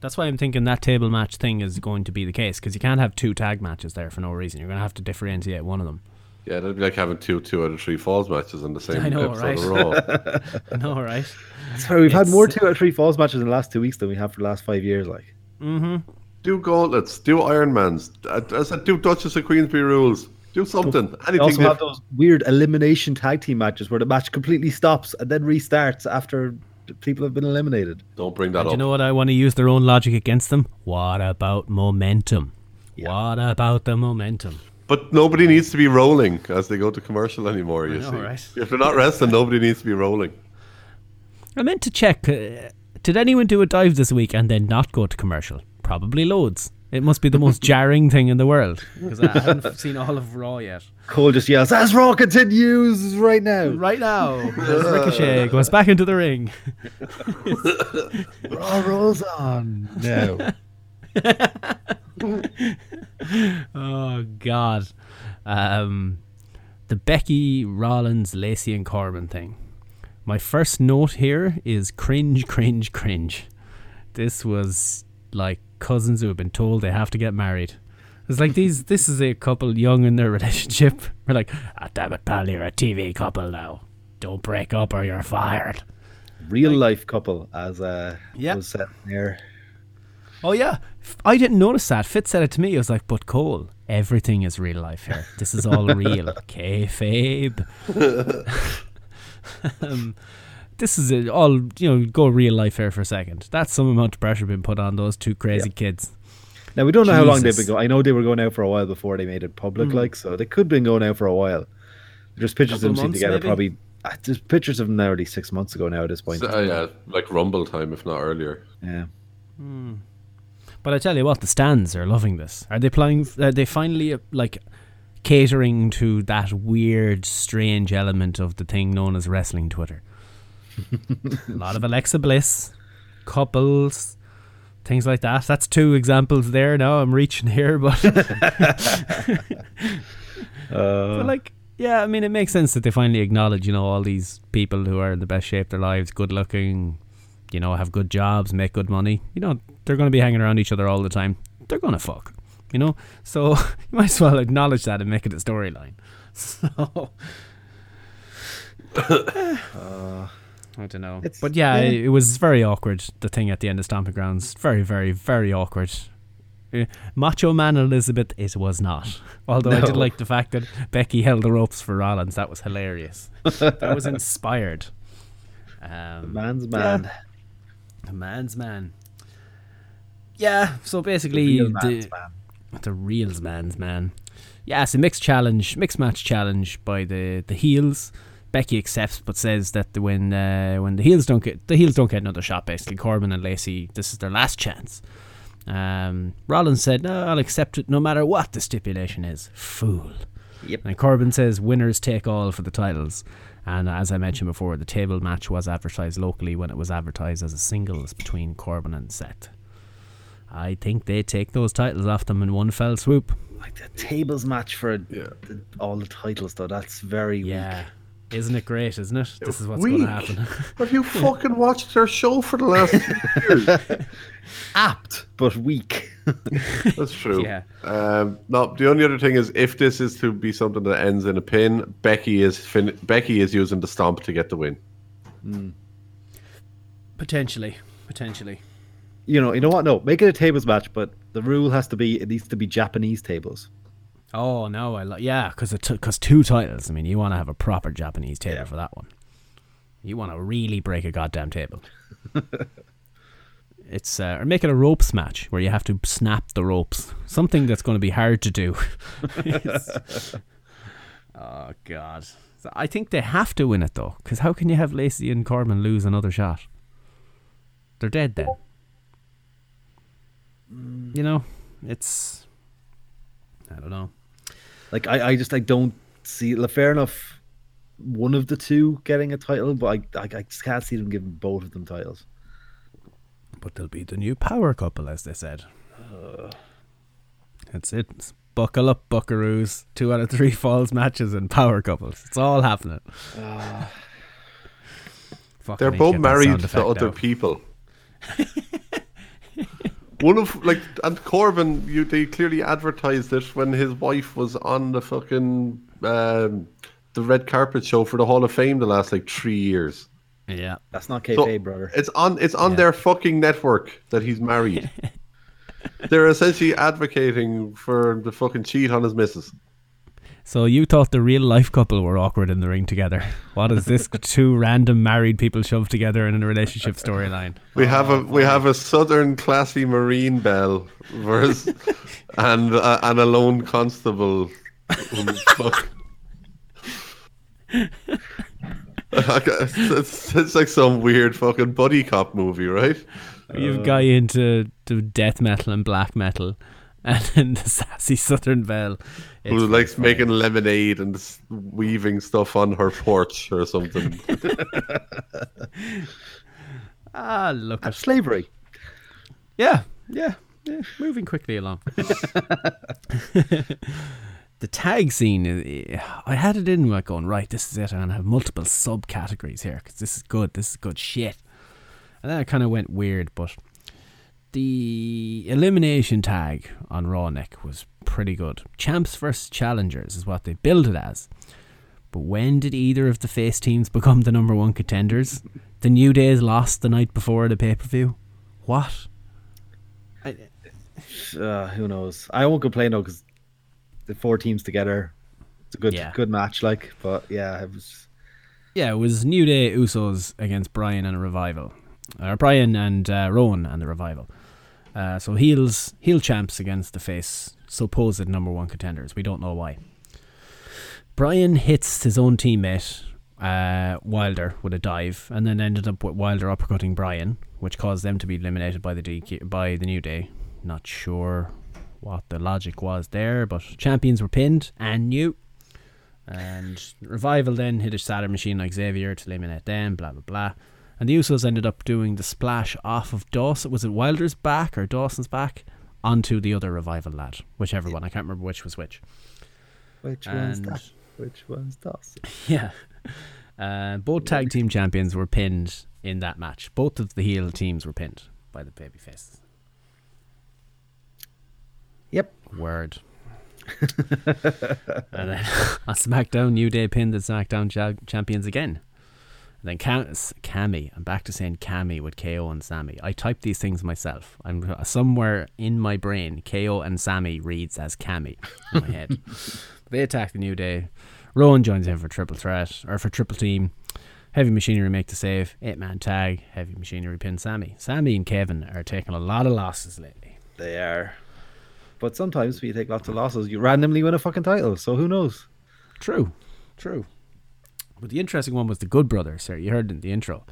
That's why I'm thinking that table match thing is going to be the case because you can't have two tag matches there for no reason. You're going to have to differentiate one of them. Yeah, that'd be like having two two out of three falls matches in the same I know, episode right? of Raw. I know, right? So we've had more two out of three falls matches in the last two weeks than we have for the last five years. Like, Mm-hmm. Do gauntlets, do Ironmans, I I said do Duchess of Queensberry rules, do something, we anything. also have diff- those weird elimination tag team matches where the match completely stops and then restarts after the people have been eliminated. Don't bring that And up. you know what? I want to use their own logic against them. What about momentum? What about the momentum? But nobody needs to be rolling as they go to commercial anymore. You know, see, right? if they're not resting, nobody needs to be rolling. I meant to check. Uh, did anyone do a dive this week and then not go to commercial? Probably loads. It must be the most jarring thing in the world because I haven't seen all of Raw yet. Cole just yells, "As Raw continues right now." Right now, as Ricochet goes back into the ring. Raw rolls on now. oh God, um, the Becky Rollins, Lacey, and Corbin thing. My first note here is cringe, cringe, cringe. This was like cousins who have been told they have to get married. It's like these. This is a couple young in their relationship. We're like, ah, damn it, pal, you're a TV couple now. Don't break up or you're fired. Real life couple, as uh, Yeah. was said there. Oh yeah, I didn't notice that. Fitz said it to me. I was like, "But Cole, everything is real life here. This is all real." Kayfabe. um, this is it all. You know, go real life here for a second. That's some amount of pressure being put on those two crazy kids. Now we don't know how long they've been going. I know they were going out for a while before they made it public, Mm. like so they could have been going out for a while. There's pictures of Couple them seen together, maybe? probably. uh, There's pictures of them already six months ago now. At this point, So, uh, yeah, like Rumble time, if not earlier. yeah. But I tell you what, the stands are loving this. Are they playing? Are they finally uh, like catering to that weird, strange element of the thing known as wrestling Twitter? a lot of Alexa Bliss, couples, things like that. That's two examples there. Now I'm reaching here, but, but uh. like, yeah, I mean, it makes sense that they finally acknowledge, you know, all these people who are in the best shape of their lives, good looking, you know, have good jobs, make good money. You know, they're going to be hanging around each other all the time. They're going to fuck. You know, so you might as well acknowledge that and make it a storyline. So. Uh. I don't know, It's- but yeah, yeah. It, it was very awkward. The thing at the end of Stomping Grounds, very, very, very awkward. Uh, Macho Man Elizabeth, it was not. Although I did like the fact that Becky held the ropes for Rollins. That was hilarious. that was inspired. Um, Man's man. the man's man. Yeah, so basically, Real the, man's man. the reals man's man. Yeah, it's a mixed challenge, mixed match challenge by the the heels. Becky accepts, but says that when uh, when the heels don't get the heels don't get another shot. Basically, Corbin and Lacey, this is their last chance. Um, Rollins said, "No, I'll accept it no matter what the stipulation is." Fool. Yep. And Corbin says, "Winners take all for the titles." And as I mentioned before, the table match was advertised locally when it was advertised as a singles between Corbin and Seth. I think they take those titles off them in one fell swoop. Like the tables match for the, all the titles, though. That's very Yeah. Isn't it great, isn't it? This is what's going to happen. Have you fucking watched their show for the last years? apt but weak. That's true. Yeah. Um, no, the only other thing is if this is to be something that ends in a pin, Becky is fin- Becky is using the stomp to get the win. potentially. Potentially. you know, you know what? No, make it a tables match, but the rule has to be it needs to be Japanese tables. Oh, no. I li- yeah, because it because two titles. I mean, you want to have a proper Japanese table for that one. You want to really break a goddamn table. it's uh, or make it a ropes match where you have to snap the ropes. Something that's going to be hard to do. Oh God! So I think they have to win it though, because how can you have Lacey and Corbin lose another shot? They're dead then. You know, it's I don't know. Like I, I just I don't see. Like, fair enough, one of the two getting a title, but I, I, I just can't see them giving both of them titles. But they'll be the new power couple, as they said. That's it. It's buckle up, buckaroos. Two out of three falls matches and power couples. It's all happening. Fuck, I They're both married to other out. people. One of like and Corbin, you they clearly advertised it when his wife was on the fucking um, the red carpet show for the Hall of Fame the last like three years. Yeah. That's not So, brother. It's on it's on Yeah. their fucking network that he's married. They're essentially advocating for the fucking cheat on his missus. So you thought the real life couple were awkward in the ring together. What is this? two random married people shoved together in a relationship storyline. We have a we have a southern classy marine belle versus and uh, and a lone constable. who fuck- it's, it's, it's like some weird fucking buddy cop movie, right? You've guy into to death metal and black metal, and then the sassy Southern Belle. Who It's likes very making lemonade and weaving stuff on her porch or something. ah look at Slavery. yeah yeah yeah moving quickly along. the tag scene, uh, I had it in like going right. This is it. And I'm gonna have multiple subcategories here because this is good. This is good shit. And then it kind of went weird, but the elimination tag on Raw Nick was pretty good. Champs versus challengers is what they billed it as. But when did either of the face teams become the number one contenders? The New Days lost the night before the pay per view. What? Uh, who knows? I won't complain though because the four teams together, it's a good Yeah. good match. Like, but yeah, it was. Yeah, it was New Day Usos against Brian and a Revival. Or Brian and uh, Rowan and the Revival. Uh, so heels heel champs against the face supposed number one contenders. We don't know why. Brian hits his own teammate uh, Wilder with a dive, and then ended up with Wilder uppercutting Brian, which caused them to be eliminated by the DQ, by the New Day. Not sure what the logic was there, but champions were pinned and new. And Revival then hit a Shatter Machine like Xavier to eliminate them, blah blah blah. And the Usos ended up doing the splash off of Dawson. Was it Wilder's back or Dawson's back? Onto the other Revival lad. Whichever one. I can't remember which was which. Which one's And- that? Which one's that? Yeah. Uh, both tag team champions were pinned in that match. Both of the heel teams were pinned by the baby faces. Yep. Word. and then on SmackDown, New Day pinned the SmackDown cha- champions again. And then Cam- Cammy, I'm back to saying Cammy with KO and Sami. I typed these things myself. I'm somewhere in my brain. KO and Sami reads as Cammy in my head. they attack the New Day. Rowan joins in for triple threat or for triple team. Heavy Machinery make the save. Eight man tag. Heavy Machinery pin Sami. Sami and Kevin are taking a lot of losses lately. They are. But sometimes when you take lots of losses, you randomly win a fucking title. So who knows? True, true. But the interesting one was the Good Brothers, sir. You heard in the intro.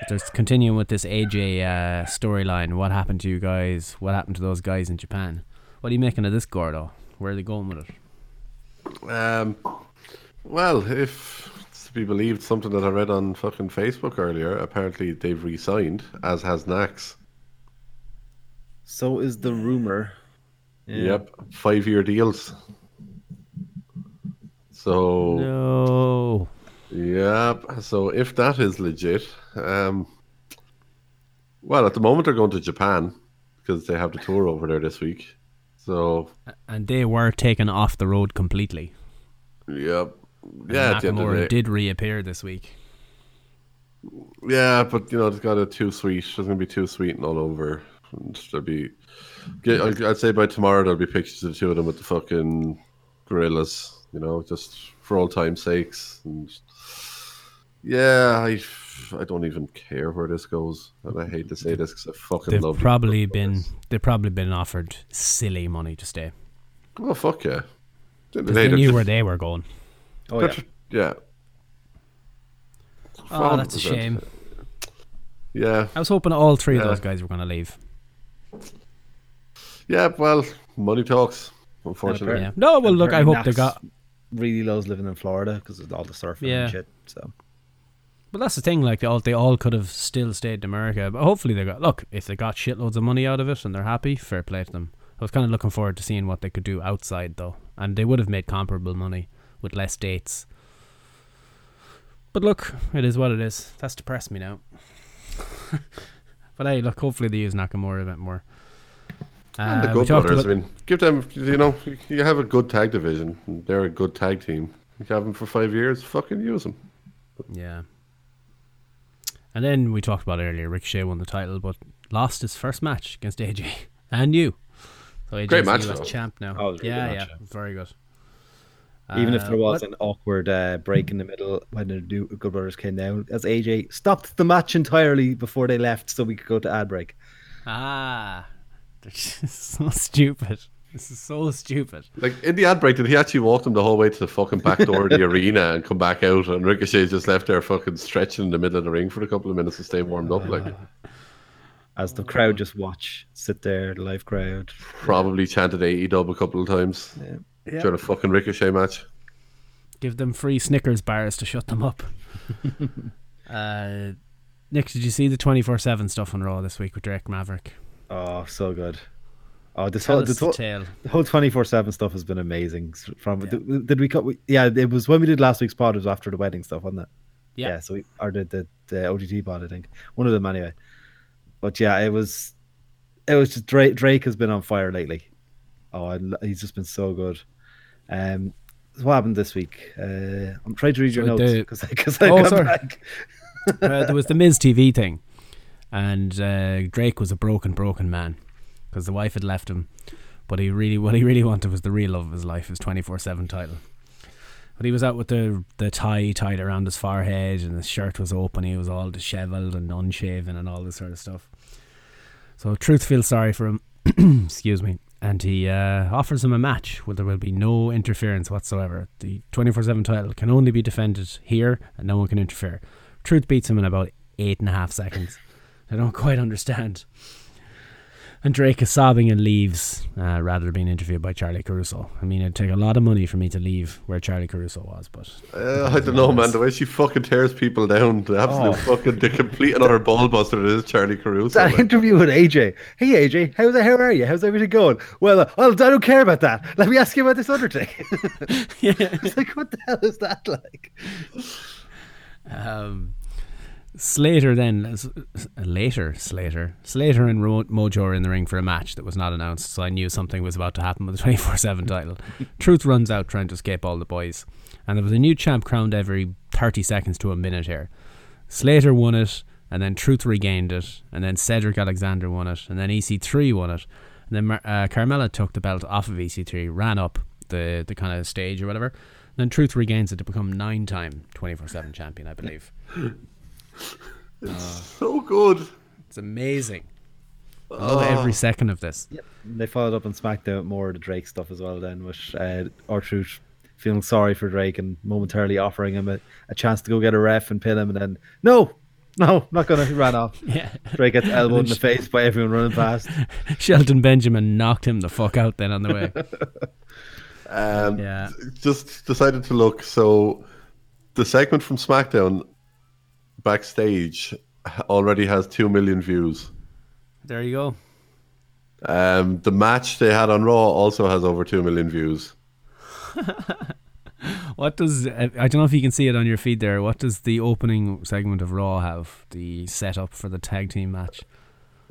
If there's continuing with this AJ uh, storyline, what happened to you guys? What happened to those guys in Japan? What are you making of this, Gordo? Where are they going with it? Um, well, if to be believed, something that I read on fucking Facebook earlier, apparently they've re-signed, as has Nax. So is the rumor. Yeah. Yep, five-year deals. So No. Yep. So if that is legit, um, well, at the moment they're going to Japan because they have the tour over there this week. So And they were taken off the road completely. yep. Yeah, the Nakamura did reappear this week. Yeah, but you know, it's got a too sweet. It's gonna be too sweet and all over. And there'll be, I'd say by tomorrow there'll be pictures of the two of them with the fucking gorillas. You know, just for all time's sakes. And yeah, I, I don't even care where this goes, and I hate to say this because I fucking They've love. the probably been they've probably been offered silly money to stay. Oh fuck yeah! They, they knew where they were going. Oh, yeah. yeah. Oh, that's a shame. Yeah, I was hoping all three of those guys were going to leave. yeah. Well, money talks. Unfortunately, Yeah. No, well, look, I Apparently hope they Nax got. really loves living in Florida because of all the surfing Yeah. and shit. So But that's the thing. Like they all, they all could have still stayed in America. But hopefully they got. Look, if they got shitloads of money out of it and they're happy, fair play to them. I was kind of looking forward to seeing what they could do outside though, and they would have made comparable money with less dates. But look, it is what it is. That's depressed me now. but hey, look, hopefully they use Nakamura a bit more. And the Uh, Good Brothers. I mean, give them. You know, you- you have a good tag division. They're a good tag team. You have them for five years. Fucking use them. Yeah. And then we talked about earlier, Ricochet won the title, but lost his first match against AJ and you. So AJ's Great match, US though. champ now. Oh, it was a really yeah, yeah, match, very good. even if Uh, there was what- an awkward uh, break in the middle when the new Good Brothers came down, as AJ stopped the match entirely before they left, so we could go to ad break. ah, they're just so stupid. This is so stupid. Like in the ad break, did he actually walk them the whole way to the fucking back door of the arena and come back out? And Ricochet just left there, fucking stretching in the middle of the ring for a couple of minutes to stay warmed up. Like As the crowd just watch, sit there, the live crowd. probably chanted AE dub a couple of times yeah, during a fucking Ricochet match. Give them free Snickers bars to shut them up. uh, Nick, did you see the twenty four seven stuff on Raw this week with Drake Maverick? Oh, so good. Oh, this Tell whole, this the whole, the whole 24 7 stuff has been amazing. From did, did we cut? Yeah, it was when we did last week's pod, it was after the wedding stuff, wasn't it? Yeah. so we or the, the, the OGT pod, I think. One of them anyway. But yeah, it was it was just Drake Drake has been on fire lately. Oh, I he's just been so good. Um what happened this week? Uh, I'm trying to read your So notes because because I Oh, sorry. back. uh, there was the Miz TV thing, and uh, Drake was a broken, broken man because the wife had left him. But he really, what he really wanted was the real love of his life, his twenty four seven title. But he was out with the the tie tied around his forehead, and his shirt was open. He was all dishevelled and unshaven, and all this sort of stuff. So Truth feels sorry for him. Excuse me. And he uh, offers him a match where there will be no interference whatsoever. The 24 7 title can only be defended here and no one can interfere. Truth beats him in about eight and a half seconds. I don't quite understand. And Drake is sobbing and leaves uh, rather than being interviewed by Charlie Caruso. I mean, it'd take a lot of money for me to leave where Charlie Caruso was, but Uh, I don't know, man. The way she fucking tears people down, the absolute fucking, the complete and utter ball buster that is Charlie Caruso. that like. interview with AJ. Hey AJ, how's how are you? How's everything going? Well, uh, well, I don't care about that. Let me ask you about this other thing. yeah. it's like, what the hell is that like? Um, Slater then, later, Slater, Slater and Ro- Mojo are in the ring for a match that was not announced, so I knew something was about to happen with the 24 7 title. Truth runs out trying to escape all the boys, and there was a new champ crowned every 30 seconds to a minute here. Slater won it, and then Truth regained it, and then Cedric Alexander won it, and then EC3 won it, and then Mar- uh, Carmella took the belt off of EC3, ran up the, the kind of stage or whatever, and then Truth regains it to become nine time 24 7 champion, I believe. It's so good. It's amazing. I love every second of this. Yep. They followed up on SmackDown with more of the Drake stuff as well. Then with uh, R-Truth feeling sorry for Drake and momentarily offering him a, a chance to go get a ref and pin him, and then no, no, not gonna. He ran off. Yeah. Drake gets elbowed in the face by everyone running past. Shelton Benjamin knocked him the fuck out then on the way. Um, Yeah. Just decided to look. So the segment from SmackDown backstage already has two million views. There you go. Um, the match they had on Raw also has over two million views. What does I don't know if you can see it on your feed there. What does the opening segment of Raw have? The setup for the tag team match.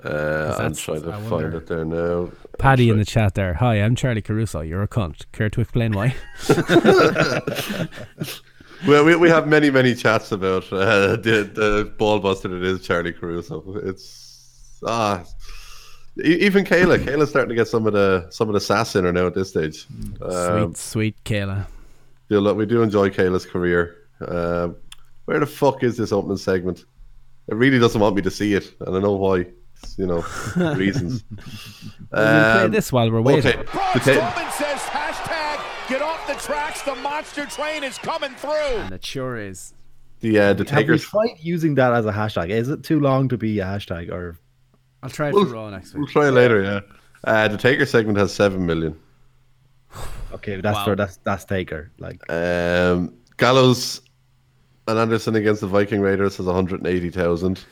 Uh, I'm trying to I find wonder. it there now. Paddy in the chat there. Hi, I'm Charlie Caruso. You're a cunt. Care to explain why? Well, we, we have many many chats about uh, the the ball buster that is Charlie Caruso. It's ah, e- even Kayla. Kayla's starting to get some of the some of the sass in her now at this stage. Um, sweet, sweet Kayla. do lo- we do enjoy Kayla's career. Um, where the fuck is this opening segment? It really doesn't want me to see it, and I know why. It's, you know, reasons. We'll play Um, this while we're waiting. Okay. Get off the tracks. The monster train is coming through. And it sure is. the uh, the Have we Taker's. tried using that as a hashtag? Is it too long to be a hashtag? Or I'll try it We'll, for Raw next week. we'll try it later. Yeah. Uh, the Taker segment has seven million. okay, that's Wow. for that's that's Taker. Like Um, Gallows and Anderson against the Viking Raiders has 180,000.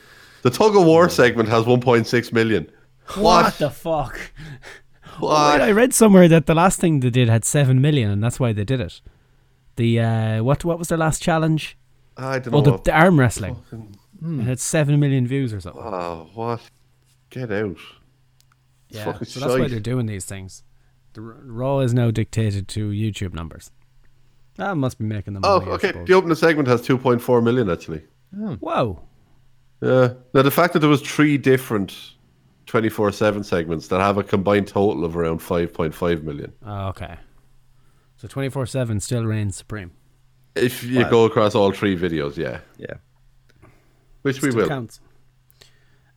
The tug of war segment has 1.6 million. What the fuck? What? I read somewhere that the last thing they did had seven million, and that's why they did it. The uh, what what was their last challenge? I don't know. Oh, the, what- the arm wrestling. Hmm. It had seven million views or something. Oh, what? Get out. Yeah, fucking so that's why they're doing these things. The R- Raw is now dictated to YouTube numbers. That must be making them. Oh, money, okay. The opening segment has 2.4 million actually. Hmm. Wow. Yeah. Now the fact that there was three different 24/7 segments that have a combined total of around 5.5 million. Oh, okay. So twenty four seven still reigns supreme. If you go across all three videos, yeah. yeah, Which we will. counts.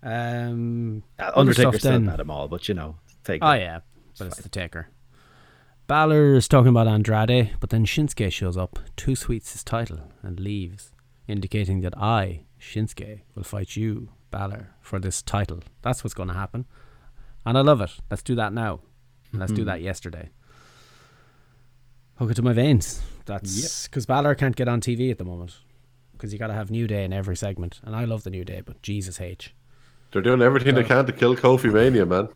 Um, other Undertaker stuff still then. had them all, but you know, Taker. Oh yeah, but it's the taker. Balor is talking about Andrade, but then Shinsuke shows up, two sweets his title, and leaves, indicating that I, Shinsuke, will fight you, Balor, for this title. That's what's going to happen, and I love it. Let's do that now. Let's do mm-hmm. that yesterday. Hook it to my veins. That's because Balor can't get on TV at the moment because you got to have New Day in every segment, and I love the New Day, but Jesus H. They're doing everything they can to kill Kofi Mania, man.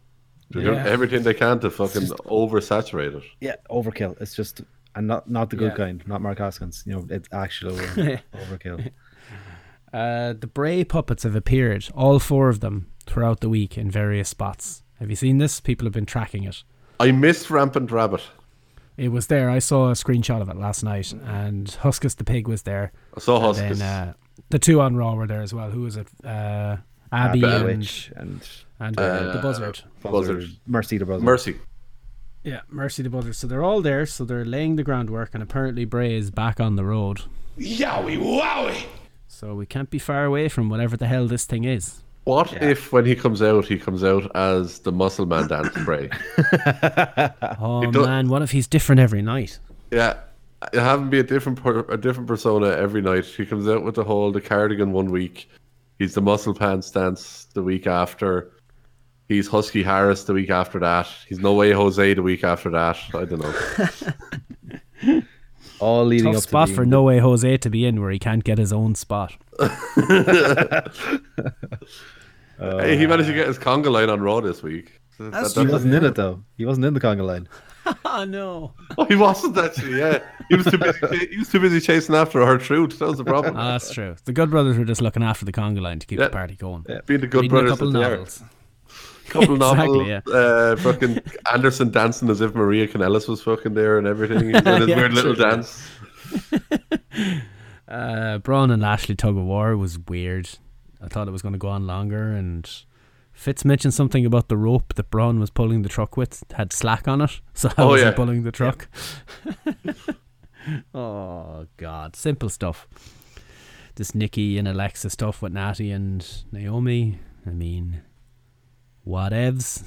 They're doing everything they can to fucking oversaturate it. Yeah, overkill. It's just and not not the good Yeah. kind, not Mark Hoskins. You know, it's actual overkill. Uh, the Bray puppets have appeared, all four of them, throughout the week in various spots. Have you seen this? People have been tracking it. I missed Rampant Rabbit. It was there. I saw a screenshot of it last night, and Huskus the pig was there. I saw And then uh, the two on Raw were there as well. Who was it? Uh, Abby Abby and, Witch and and uh, the Buzzard. Buzzard. Mercy the brother. Mercy. Yeah, Mercy the Buzzard. So they're all there. So they're laying the groundwork, and apparently Bray is back on the road. Yowie wowie. So we can't be far away from whatever the hell this thing is. What if when he comes out, he comes out as the Muscle Man dance spray? Oh do- man, what if he's different every night? yeah, have him be a different per- a different persona every night. He comes out with the whole the cardigan one week. He's the Muscle Pants dance the week after. He's Husky Harris the week after that. He's No Way Jose the week after that. I don't know. all leading Tough up spot to for No Way Jose to be in where he can't get his own spot. hey, he managed to get his conga line on Raw this week. That- He wasn't in it though. He wasn't in the conga line. oh no. Oh, he wasn't actually. Yeah, he was too busy. He was too busy chasing after R-Truth. That was the problem. Ah, that's true. The Good Brothers were just looking after the conga line to keep Yeah. the party going. Yeah, Being the good Reading brothers a couple that they novels. Couple Exactly, novels. Uh, fucking Anderson dancing as if Maria Kanellis was fucking there and everything. Doing his Yeah, weird little true. dance. Uh, Braun and Lashley tug of war was weird. I thought it was going to go on longer, and Fitz mentioned something about the rope that Braun was pulling the truck with had slack on it, so how Oh, was yeah. he pulling the truck? oh God, simple stuff. This Nikki and Alexa stuff with Natty and Naomi. I mean, whatevs.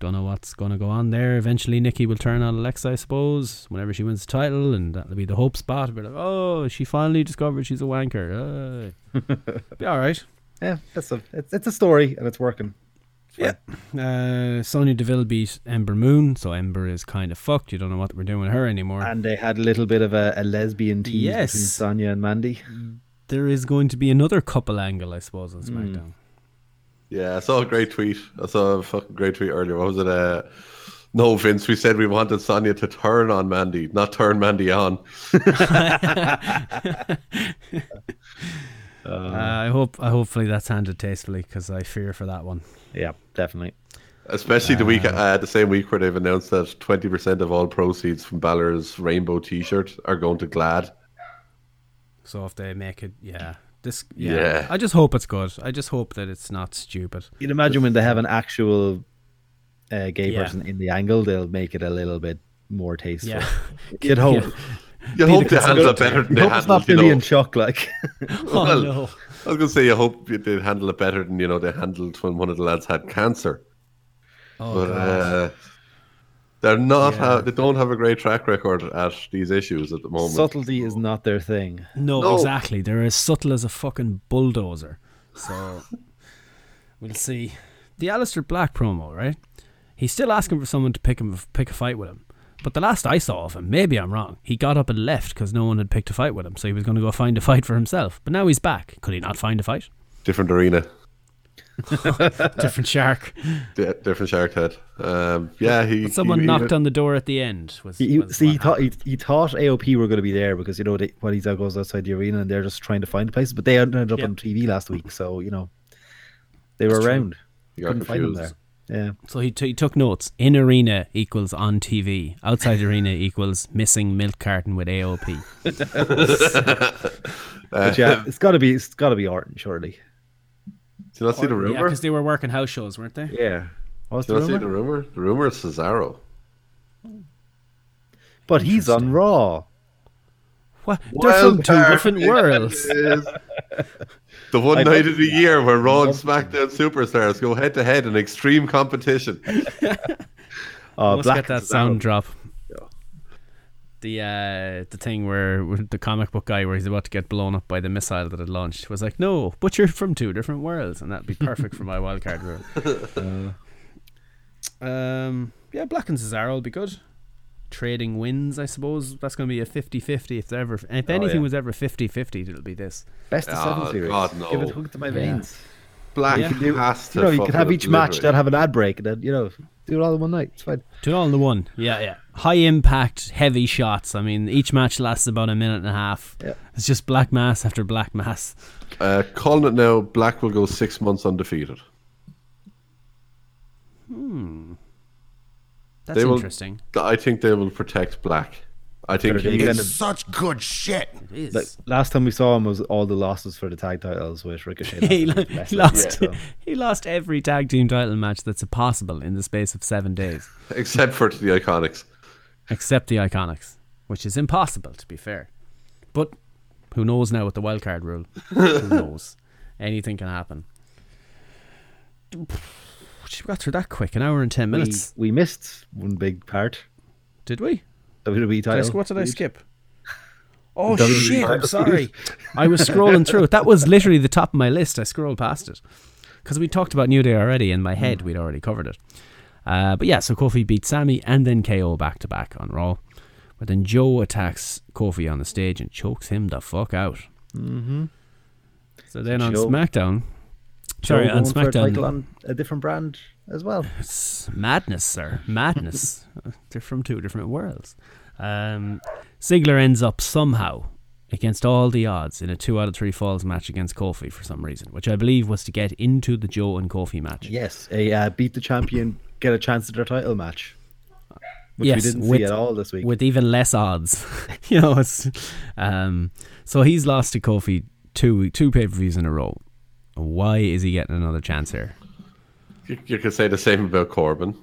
Don't know what's going to go on there. Eventually, Nikki will turn on Alexa, I suppose, whenever she wins the title, and that'll be the hope spot. But like, oh, she finally discovered she's a wanker. Uh, be all right. Yeah, that's a it's, it's a story and it's working. Yeah. Uh, Sonya Deville beat Ember Moon, so Ember is kind of fucked. You don't know what we're doing with her anymore. And they had a little bit of a, a lesbian tease Yes. between Sonya and Mandy. there is going to be another couple angle, I suppose, on SmackDown. Yeah, I saw a great tweet. I saw a fucking great tweet earlier. What was it? Uh, no, Vince, we said we wanted Sonya to turn on Mandy, not turn Mandy on. Uh, I hope, I hopefully that's handled tastefully because I fear for that one. Yeah, definitely. Especially the week, uh, the same week where they've announced that 20% of all proceeds from Balor's rainbow t shirt are going to GLAAD. So if they make it, yeah, this, yeah, Yeah. I just hope it's good. I just hope that it's not stupid. You'd imagine when they have an actual uh, gay Yeah. person in the angle, they'll make it a little bit more tasteful. Yeah. You'd hope. Yeah. You Be hope the they handle it better than You they hope it's handled, not you Billy know. and Chuck, like. Oh Well, no. I was going to say, I hope they handle it better than, you know, they handled when one of the lads had cancer. Oh, but God. uh, they're not, Yeah. ha- they don't have a great track record at these issues at the moment. Subtlety is not their thing. No, No. exactly. They're as subtle as a fucking bulldozer. So we'll see. The Aleister Black promo, right? He's still asking for someone to pick him, pick a fight with him. But the last I saw of him, maybe I'm wrong. He got up and left because no one had picked a fight with him, so he was going to go find a fight for himself. But now he's back. Could he not find a fight? Different arena. Different shark. Di- different shark head. Um, yeah, he. But someone he- knocked on the door at the end. Was, He, he- was see, he thought he, he thought AOP were going to be there because you know they, when he goes outside the arena and they're just trying to find places, but they ended up Yep. on TV last week, so you know they were That's true. around. He got Couldn't find them confused. there. Yeah, So he, t- he took notes. In arena equals on TV. Outside arena equals missing milk carton with AOP. but yeah, it's got to be it's got to be Orton, surely. Did you not see the rumor? Yeah, because they were working house shows, weren't they? Yeah, oh, what's Did you the not see the rumor? The rumor is Cesaro. But he's on Raw. What? They're from two Wild different card. worlds. The one I night of the year where Raw and SmackDown superstars go head to head in extreme competition. Uh, oh, Let's Black get that sound drop. The uh, the thing where where the comic book guy where he's about to get blown up by the missile that had launched was like, no, but you're from two different worlds, and that'd be perfect for my wild card rule. um, yeah, Black and Cesaro will be good. Trading wins, I suppose. That's going to be a 50-50 if there ever if anything yeah. was ever 50-50, it'll be this. Best of Oh, seven series. God, no. Give it hook to my veins. Black Yeah. has to. You know, you could have each match deliver that have an ad break, and then you know, do it all in one night. It's fine. Do it all in the one. Yeah, yeah. High impact, heavy shots. I mean, each match lasts about a minute and a half. Yeah. It's just black mass after black mass. Uh, calling it now, Black will go six months undefeated. That's They will- interesting. I think they will protect Black. I think Better they he, kind of- Such good shit. It is. Like last time we saw him was all the losses for the tag titles with Ricochet. he, lo- he of it, lost. so. He lost every tag team title match that's possible in the space of seven days, except for to the Iconics. Except the Iconics, which is impossible to be fair. But who knows now with the wild card rule? who knows? Anything can happen. We got through that quick. An hour and ten minutes. we missed one big part. Did we? WWE Did I, title. what did I skip? Oh WWE shit! I'm sorry. I was scrolling through it. That was literally the top of my list. I scrolled past it because we talked about New Day already. In my head, hmm. we'd already covered it. Uh, but yeah, so Kofi beats Sami and then KO back to back on Raw. But then Joe attacks Kofi on the stage and chokes him the fuck out. Mm-hmm. So then on Joe- SmackDown, sorry, on going for a title SmackDown, on a different brand as well. It's madness, sir. Madness. They're from two different worlds. Um, Ziggler ends up somehow against all the odds in a two out of three falls match against Kofi for some reason, which I believe was to get into the Joe and Kofi match. Yes, a uh, beat the champion, get a chance at their title match, which yes, we didn't with, see at all this week. with even less odds. you know, it's, um, so he's lost to Kofi two two pay per views in a row. Why is he getting another chance here? You, you could say the same about Corbin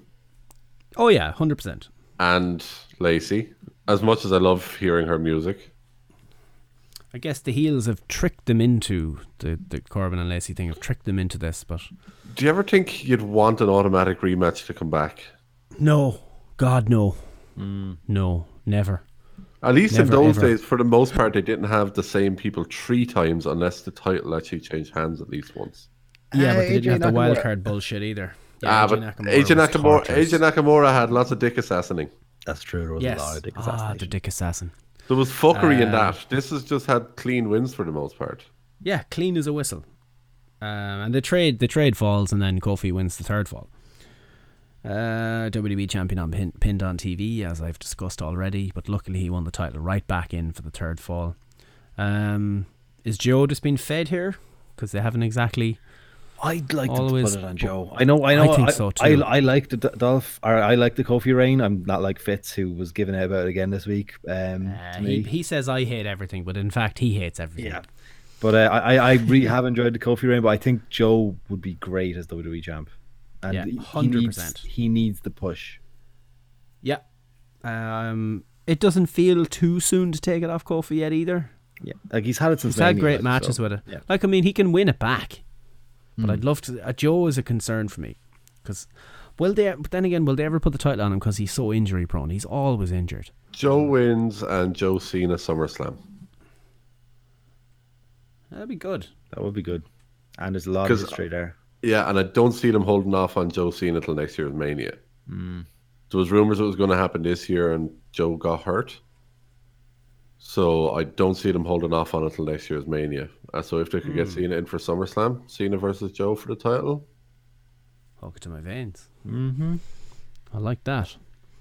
Oh yeah, hundred percent. and Lacey. As much as I love hearing her music, I guess the heels have tricked them into the the Corbin and Lacey thing. Have tricked them into this, but do you ever think you'd want an automatic rematch to come back? no, God no, Mm. no, never. At least Never, in those ever. days, for the most part, they didn't have the same people three times unless the title actually changed hands at least once. Yeah, Uh, but they didn't AJ have the wild card bullshit either. ah, AJ but Nakamura AJ Nakamura, torturous. AJ Nakamura had lots of dick assassinating. That's true. There was Yes, a lot of dick ah, the dick assassin. There was fuckery in Um, that. This has just had clean wins for the most part. Yeah, clean as a whistle. Um, and the trade the trade falls, and then Kofi wins the third fall. Uh, WWE champion on pin, pinned on TV, as I've discussed already. But luckily, he won the title right back in for the third fall. Um, is Joe just being fed here? Because they haven't exactly. I'd like Always- to put it on Joe. I know. I know. I think so, too. I like the Dolph. Or I like the Kofi reign. I'm not like Fitz, who was giving out about it again this week. Um, Uh, he, he says I hate everything, but in fact, he hates everything. yeah. But uh, I, I really have enjoyed the Kofi reign. But I think Joe would be great as the WWE champ. And Yeah, he- he 100%. needs- He needs the push. Yeah. Um, it doesn't feel too soon to take it off Kofi yet either. Yeah, like he's had it since. He's had great matches so, with it. Yeah. Like, I mean, he can win it back. But I'd hmm. love to. Uh, Joe is a concern for me. Because, will they, but then again, will they ever put the title on him because he's so injury prone? He's always injured. Joe wins and Joe Cena SummerSlam. That'd be good. That would be good. And there's a lot of 'Cause- uh, history there. Yeah, and I don't see them holding off on Joe Cena till next year's Mania. Hmm. There was rumors it was going to happen this year, and Joe got hurt. So I don't see them holding off on it till next year's Mania. Uh, so if they could get Cena in for SummerSlam, Cena versus Joe for the title, Hook it to my veins. Mm-hmm. I like that.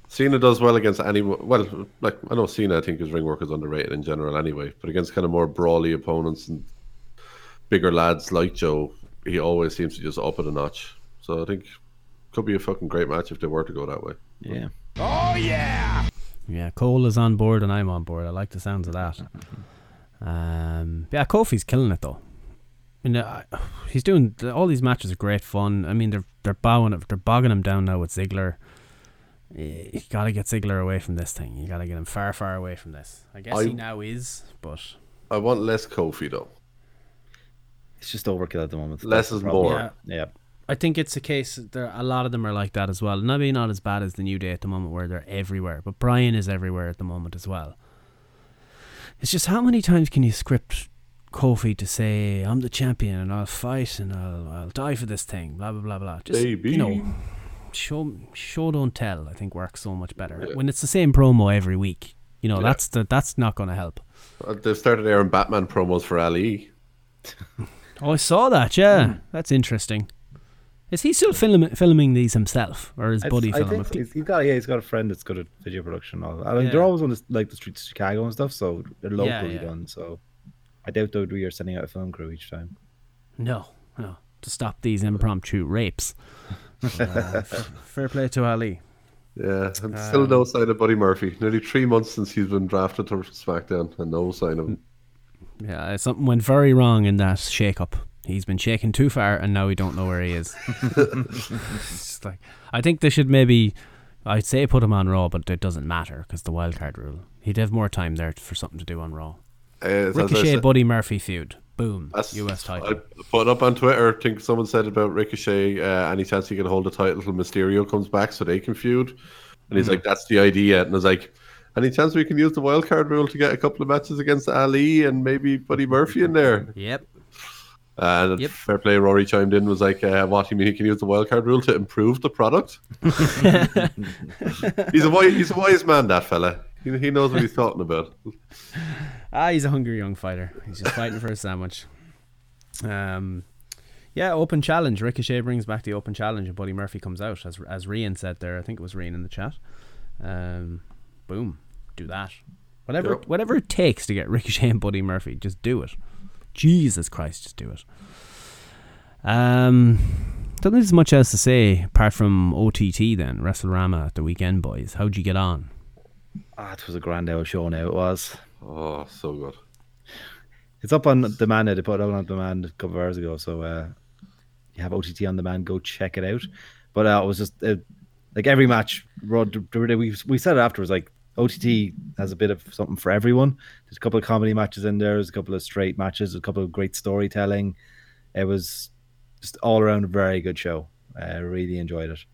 Cena does well against any. Well, like I know Cena, I think his ring work is underrated in general anyway, but against kind of more brawly opponents and bigger lads like Joe, he always seems to just up it a notch. So I think could be a fucking great match if they were to go that way. Yeah. Oh, yeah! Yeah, Cole is on board and I'm on board. I like the sounds of that. Um, yeah, Kofi's killing it though. I mean, uh, he's doing all these matches are great fun. I mean, they're they're bowing, they're bogging him down now with Ziggler. You gotta get Ziggler away from this thing. You gotta get him far, far away from this. I guess I- he now is, but I want less Kofi though. It's just overkill at the moment. Less is more. Yeah. Yeah. I think it's a case. There, a lot of them are like that as well. Maybe not as bad as the New Day at the moment, where they're everywhere. But Brian is everywhere at the moment as well. It's just how many times can you script Kofi to say, "I'm the champion and I'll fight and I'll, I'll die for this thing," blah blah blah blah. Just Baby. you know, show show don't tell. I think works so much better when it's the same promo every week. You know, Yeah. that's the that's not going to help. Uh, They've started airing Batman promos for Ali. Oh, I saw that. Yeah, that's interesting. Is he still film, filming these himself, or is I- Buddy I filming? think he's, he's got yeah, he's got a friend that's good at video production. and all. I mean, Yeah. they're always on the, like the streets of Chicago and stuff, so they're locally yeah. done. So I doubt WWE are sending out a film crew each time. No, no, to stop these impromptu rapes. Uh, fair play to Ali. Yeah, and still no sign of Buddy Murphy. Nearly three months since he's been drafted to SmackDown, and no sign of him. Yeah, something went very wrong in that shake-up. He's been shaken too far, and now we don't know where he is. just like I think they should maybe. I'd say put him on Raw, but it doesn't matter because the wild card rule. He'd have more time there for something to do on Raw. Uh, Ricochet, Buddy Murphy feud. Boom. That's- US title. I put up on Twitter. I think someone said about Ricochet. Uh, any chance he can hold the title till Mysterio comes back so they can feud? And he's like, "That's the idea." And I was like, "Any chance we can use the wild card rule to get a couple of matches against Ali and maybe Buddy Murphy in there?" Yep. And Yep. fair play, Rory chimed in was like, uh, "What do you mean he can use the wild card rule to improve the product?" he's a wise, he's a wise man, that fella. He, he knows what he's talking about. Ah, he's a hungry young fighter. He's just fighting for a sandwich. Um, Yeah, open challenge. Ricochet brings back the open challenge, and Buddy Murphy comes out as as Rian said there. I think it was Rian in the chat. Um, boom, do that. Whatever, Yep. whatever it takes to get Ricochet and Buddy Murphy, just do it. Jesus Christ, just do it. Um, don't think there's much else to say apart from OTT. Then WrestleRama at the weekend, boys. How'd you get on? Ah, it was a grand old show now. It was. Oh, so good. It's up on demand. now. They put it out on demand a couple of hours ago. So uh, you have OTT on demand. Go check it out. But uh, it was just uh, like every match. Rod, we we said it afterwards. Like OTT has a bit of something for everyone. There's a couple of comedy matches in there. There's a couple of straight matches. A couple of great storytelling. It was just all around a very good show. I really enjoyed it.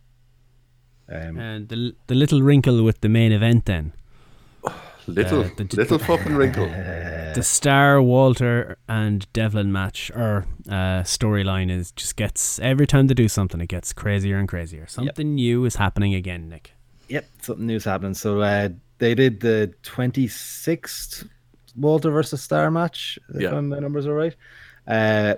Um, And the the little wrinkle with the main event then. Little, Uh, the- little fucking wrinkle. the Starr Walter and Devlin match or uh, storyline is just gets every time they do something, it gets crazier and crazier. Something new is happening again, Nick. Yep, something new is happening. So uh, they did the 26th Walter versus Starr match, if Yeah. my numbers are right. Uh,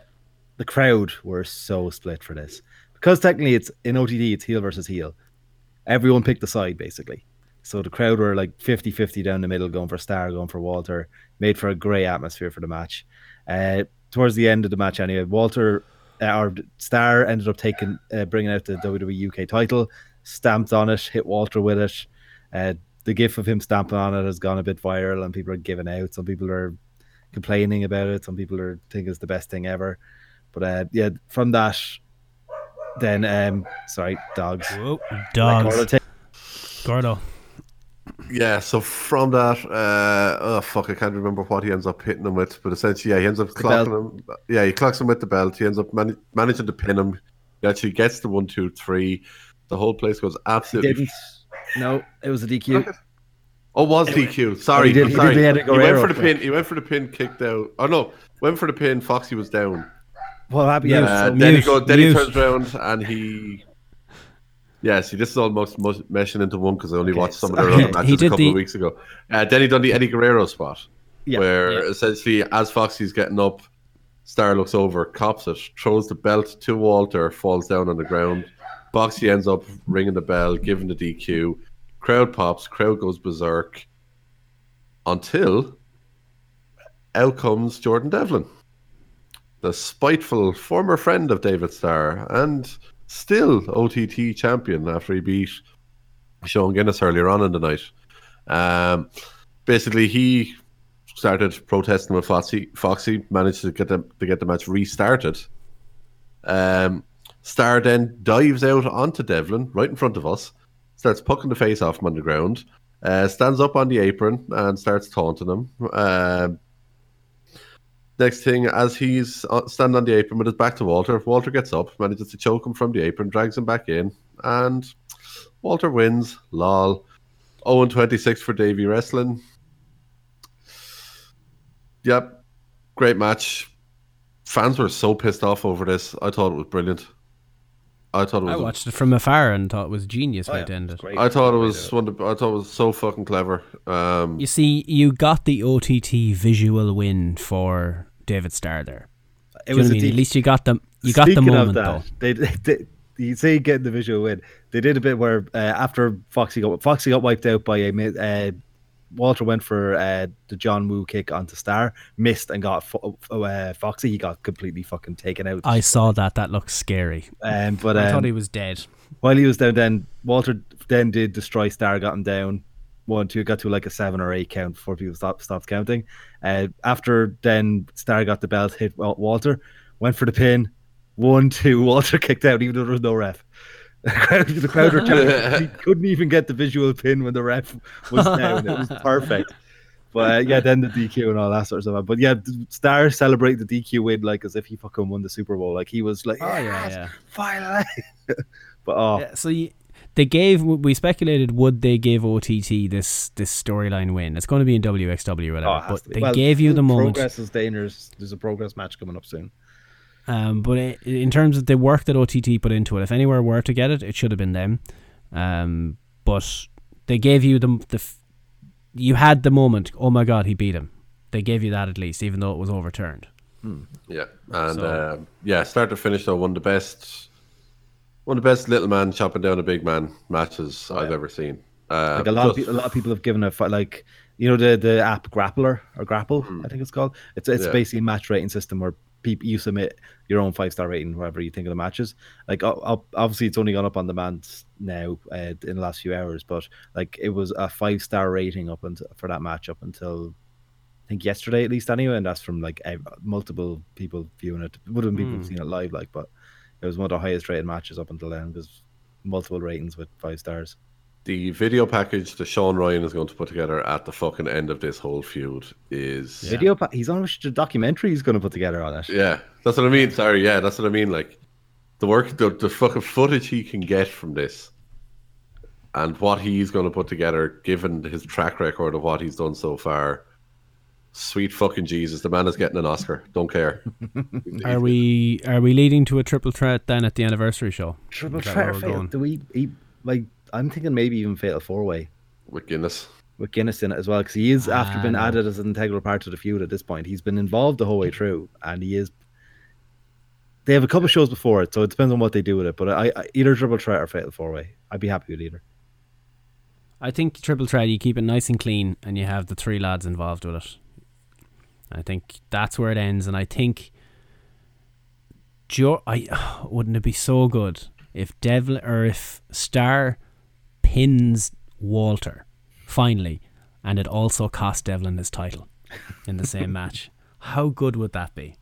the crowd were so split for this because technically it's in OTT, it's heel versus heel. Everyone picked a side basically. So the crowd were like 50 50 down the middle, going for Starr, going for Walter. Made for a great atmosphere for the match. Uh, towards the end of the match, anyway, Walter uh, or Starr ended up taking, uh, bringing out the WWE UK title, stamped on it, hit Walter with it. The gif of him stamping on it has gone a bit viral, and people are giving out. Some people are complaining about it. Some people are think it's the best thing ever. But uh, yeah, from that, then um, sorry, dogs. Whoa, dogs. Gordo, Gordo. Yeah, so from that, uh, oh fuck, I can't remember what he ends up hitting him with, but essentially, yeah, he ends up belt. clocking him. Yeah, he clocks him with the belt. He ends up man- managing to pin him. He actually gets the one, two, three. The whole place goes absolutely. No, it was a DQ. Oh, was DQ? Sorry, he did- he sorry. did he went for the pin. He went for the pin, kicked out. Oh no, went for the pin. Foxy was down. Well, happy. Yeah, Uh, so- then he Mute, goes. Then he turns around and he. Yeah, see, this is almost meshing into one because I only Okay, watched some of their He other matches a couple the- of weeks ago. Uh, then he done the Eddie Guerrero spot, Yeah. where Yeah. essentially as Foxy's getting up, Starr looks over, cops it, throws the belt to Walter, falls down on the ground. Foxy ends up ringing the bell, giving the DQ. Crowd pops, crowd goes berserk. Until out comes Jordan Devlin, the spiteful former friend of David Starr and still OTT champion after he beat Sean Guinness earlier on in the night. Um, basically, he started protesting with Foxy. Foxy managed to get the to get the match restarted. Um, Starr then dives out onto Devlin right in front of us, starts pucking the face off him on the ground, uh, stands up on the apron and starts taunting him. Um, next thing, as he's uh, standing on the apron with his back to Walter, Walter gets up, manages to choke him from the apron, drags him back in, and Walter wins. Lol. 0 26 for Davey Wrestling. Yep. Great match. Fans were so pissed off over this. I thought it was brilliant. I thought it was I watched it from afar and thought it was genius Oh, way yeah, to end it. great. I thought it was one of I thought it was so fucking clever. Um You see, you got the OTT visual win for David Starr there. it know was what I a mean? D- At least you got them. You got the Speaking moment of though. that, they, they, you say getting the visual win. They did a bit where uh, after Foxy got Foxy got wiped out by a uh, Walter went for uh, the John Woo kick onto Starr, missed and got fo- uh, Foxy. He got completely fucking taken out. I saw that. That looks scary. um, but I um, thought he was dead. while he was down, then Walter then did destroy Starr, got him down. One, two, got to like a seven or eight count before people stopped stopped counting. Uh, after then, Starr got the belt, hit Walter, went for the pin. One, two, Walter kicked out, even though there was no ref. the crowd were chanting. he couldn't even get the visual pin when the ref was down. It was perfect. But uh, yeah, then the DQ and all that sort of stuff. But yeah, Starr celebrated the DQ win like as if he fucking won the Super Bowl. Like he was like, Oh yeah, "Yes, yeah. finally. but oh, Yeah, so you, they gave. We speculated would they give OTT this this storyline win? It's going to be in WXW or whatever. Oh, but be. they Well, gave you the moment. Progress is dangerous. There's a progress match coming up soon. Um, but i in terms of the work that OTT put into it, if anywhere were to get it, it should have been them. Um, but they gave you the the f- you had the moment. Oh my god, he beat him. They gave you that at least, even though it was overturned. Yeah, and So- um, yeah, start to finish though, one of the best, one of the best little man chopping down a big man matches I've ever seen. Uh, Like a lot of plus- people, a lot of people have given a fi- like you know the the app Grappler or Grapple, I think it's called. It's it's Hmm. Yeah. basically a match rating system where people you submit your own five star rating, whatever you think of the matches. Like obviously it's only gone up on demand now uh, in the last few hours, but like it was a five star rating up until for that match up until I think yesterday at least anyway, and that's from like multiple people viewing it. Would have been people Hmm. seen it live, like, but it was one of the highest rated matches up until then because multiple ratings with five stars. The video package that Sean Ryan is going to put together at the fucking end of this whole feud is Video, pa- he's on a documentary he's going to put together on it. Yeah, that's what I mean. Sorry, yeah, that's what I mean. Like the work, the, the fucking footage he can get from this, and what he's going to put together, given his track record of what he's done so far. Sweet fucking Jesus, the man is getting an Oscar. Don't care. Are we are we leading to a triple threat then at the anniversary show? Triple threat we're fatal? going? Do we? He, like, I'm thinking maybe even fatal four way with Guinness? with Guinness in it as well because he is after Ah, being no. added as an integral part to the feud at this point. He's been involved the whole way through, and he is. They have a couple of shows before it, so it depends on what they do with it. But I, I either triple threat or fatal four way. I'd be happy with either. I think triple threat you keep it nice and clean and you have the three lads involved with it. I think that's where it ends and I think jo- I wouldn't it be so good if Devlin or if Starr pins Walter finally and it also cost Devlin his title in the same match. How good would that be?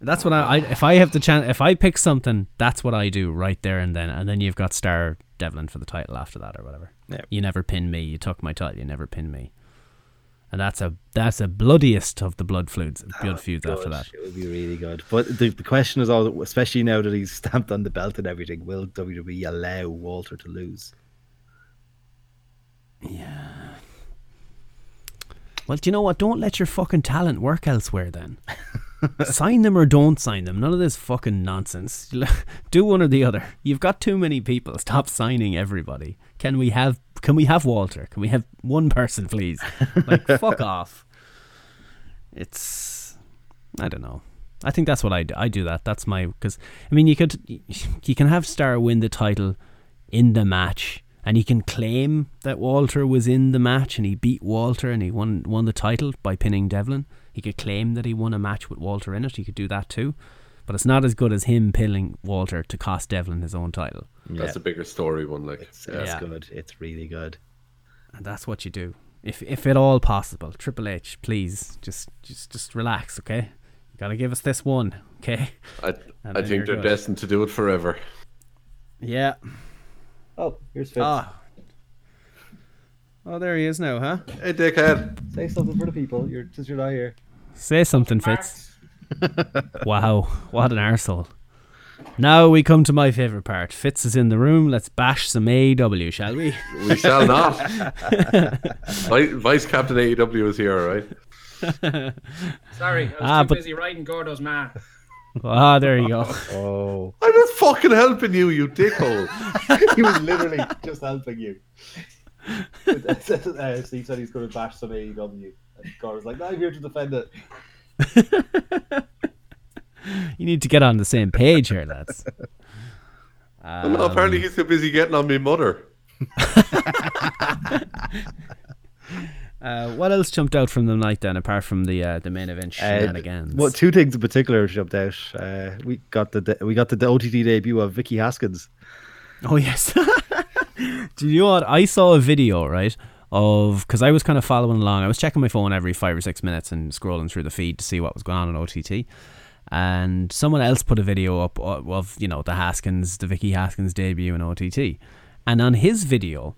That's what I, I if I have the chance if I pick something, that's what I do right there and then and then you've got Starr Devlin for the title after that or whatever. Yeah. You never pin me, you took my title, you never pin me. And that's a that's a bloodiest of the blood feuds blood ah, feuds after that. It would be really good. But the, the question is all, especially now that he's stamped on the belt and everything, will WWE allow Walter to lose? Yeah. Well, do you know what? Don't let your fucking talent work elsewhere then. sign them or don't sign them. None of this fucking nonsense. Do one or the other. You've got too many people. Stop signing everybody. Can we have can we have Walter? Can we have one person please? Like fuck off. It's I don't know. I think that's what I do. I do that. That's my because I mean you could you can have Starr win the title in the match and he can claim that Walter was in the match and he beat Walter and he won won the title by pinning Devlin. He could claim that he won a match with Walter in it. He could do that too. But it's not as good as him pilling Walter to cost Devlin his own title. Yeah. That's a bigger story one. Like, It's, yeah. it's Yeah. good. It's really good. And that's what you do. If if at all possible. Triple H, please just just just relax, okay? You gotta give us this one, okay? I, I think they're good. destined to do it forever. Yeah. Oh, here's Fitz. Ah. Oh, there he is now, huh? Hey, dickhead. Say something for the people. You're since you're not here. Say something, Fitz. wow, what an arsehole. Now we come to my favourite part. Fitz is in the room. Let's bash some AEW, shall we? We shall not. Vice, Vice Captain AEW is here, all right? Sorry, I was Ah, too but- busy writing Gordo's man. Ah, there you go. Oh, I was fucking helping you, you dickhole. he was literally just helping you. uh, Steve said he's going to bash some AEW. And Gar was like, "No, I'm here to defend it." You need to get on the same page here, lads. Well, no, apparently he's too busy getting on my mother. Uh, what else jumped out from the night then, apart from the uh, the main event Uh, shenanigans? Well, two things in particular jumped out. Uh, we got the de- we got the OTT debut of Vicky Haskins. Oh yes. Do you know what? I saw a video right of because I was kind of following along. I was checking my phone every five or six minutes and scrolling through the feed to see what was going on on OTT. And someone else put a video up of, of you know the Haskins, the Vicky Haskins debut in OTT, and on his video,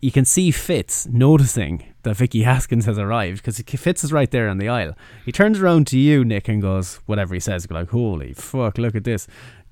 you can see Fitz noticing that Vicky Haskins has arrived because Fitz is right there on the aisle. He turns around to you, Nick, and goes whatever he says. Like, holy fuck, look at this.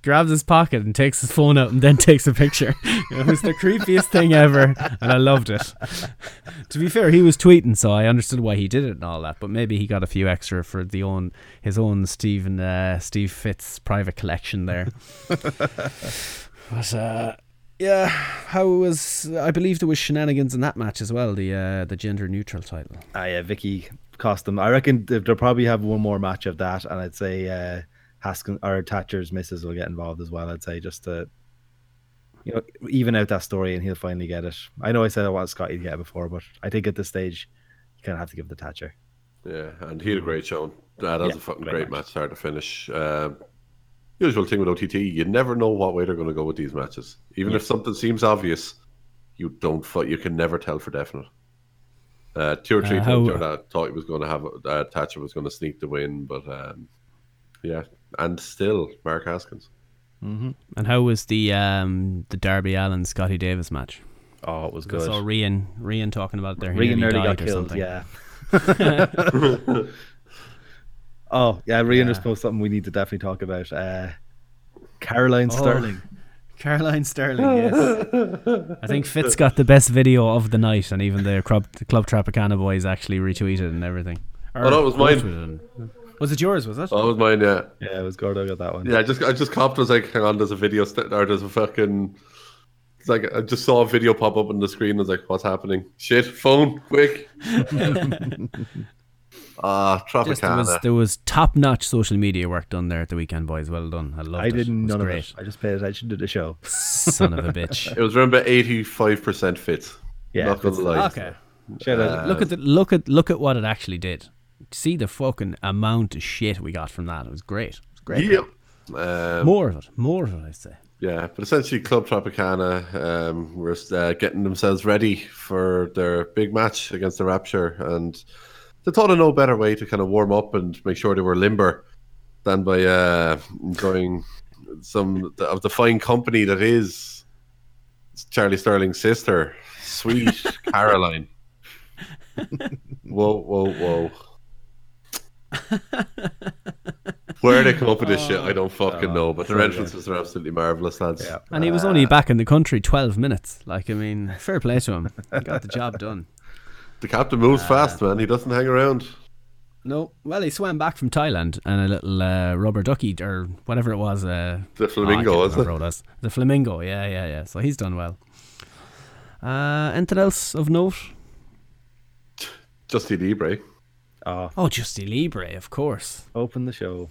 Grabs his pocket and takes his phone out and then takes a picture. It was the creepiest thing ever, and I loved it. to be fair, he was tweeting, so I understood why he did it and all that. But maybe he got a few extra for the own his own Stephen uh, Steve Fitz private collection there. but uh, yeah, how was I believe there was shenanigans in that match as well, the uh, the gender neutral title. Ah, yeah, Vicky cost them. I reckon they'll probably have one more match of that, and I'd say uh, Haskins or Thatcher's misses will get involved as well. I'd say just to you know even out that story, and he'll finally get it. I know I said I want Scotty to get it before, but I think at this stage you kind of have to give it to Thatcher. Yeah, and he had a great show. That was Yeah, a fucking great great, match. match, start to finish. Um, usual thing with OTT, you never know what way they're going to go with these matches. Even if something seems obvious, you don't. You can never tell for definite. Uh, two or three Uh, times how- I thought he was going to have uh, Thatcher was going to sneak the win, but um, yeah, and still Mark Haskins. And how was the um, the Darby Allin Scotty Davis match? Oh, it was good. I saw Rian Rian talking about there. He Regan nearly nearly got or killed. something. Yeah. oh yeah, Regan just Yeah. posted something we need to definitely talk about. Uh, Caroline Oh. Sterling. Caroline Sterling, yes. I think Fitz got the best video of the night, and even the Club, the Club Tropicana boys actually retweeted and everything. Oh, that was mine. Retweeted and- Was it yours? Was it? That was mine. Yeah, Yeah, it was Gordo got that one. yeah. I just I just copped. I was like, hang on, there's a video st- or there's a fucking. It's like I just saw a video pop up on the screen. I was like, what's happening? Shit, phone, quick. Ah, Just, there was Tropicana. there was top notch social media work done there at the weekend, boys. Well done. I loved I it. I did It was none of great. it. I just paid attention to the show. Son of a bitch. It was around about eighty-five percent fit. Yeah, not gonna lie. Okay. Shout out. look at the look at look at what it actually did. See the fucking amount of shit we got from that. It was great. It was great. Yep. Um, More of it. More of it. I say. Yeah, but essentially, Club Tropicana um, were uh, getting themselves ready for their big match against the Rapture, and they thought of no better way to kind of warm up and make sure they were limber than by uh, enjoying some of the fine company that is Charlie Sterling's sister, sweet Caroline. Whoa, whoa, whoa. Where they come up with this shit, I don't fucking know. But their entrances are absolutely marvelous, lads. Yeah. And he was only back in the country twelve minutes. Like I mean, fair play to him. He got the job done. The captain moves fast, man. He doesn't hang around. No, well, he swam back from Thailand and a little uh, rubber ducky or whatever it was. Uh, The flamingo, oh, I was can't it? it was. The flamingo, yeah, yeah, yeah. So he's done well. Uh, anything else of note? Justy Libre. Oh, Oh, Justy Libre, of course. open the show.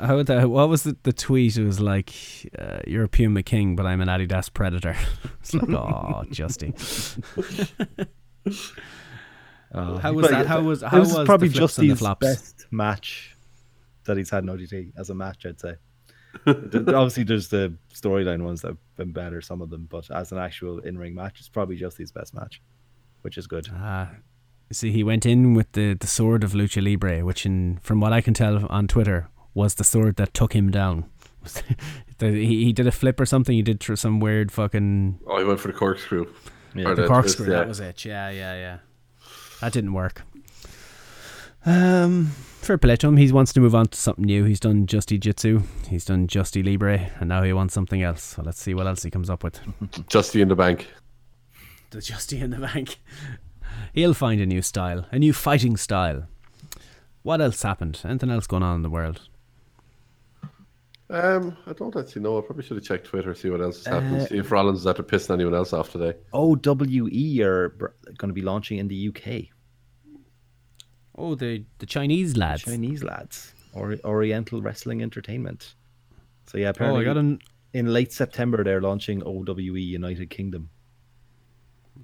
How, would that, what was the, the tweet? It was like, uh, "You're a Puma King, but I'm an Adidas Predator." it's like, oh, Justy. Oh, How was that? How was it how was, was probably flips just and the his flops? best match that he's had in OTT as a match. I'd say. Obviously, there's the storyline ones that have been better, some of them, but as an actual in-ring match, it's probably Justy's best match, which is good. Ah, see, he went in with the, the sword of Lucha Libre, which, in from what I can tell on Twitter, was the sword that took him down. The- he, he did a flip or something. He did tr- some weird fucking Oh, he went for the corkscrew. Yeah. Or the twist, corkscrew. yeah. That was it. Yeah, yeah, yeah. That didn't work. Um, fair play to him. He wants to move on to something new. He's done Justy Jitsu. He's done Justy Libre, and now he wants something else. So let's see what else he comes up with. Justy in the bank. the Justy in the bank. He'll find a new style, a new fighting style. What else happened? Anything else going on in the world? Um, I don't actually know. I probably should have checked Twitter, see what else has happened, Uh, see if Rollins is after pissing anyone else off today. OWE are going to be launching in the UK. Oh, the the Chinese lads. Chinese lads, or Oriental Wrestling Entertainment. So yeah, Oh, apparently I got an. in late September they're launching OWE United Kingdom.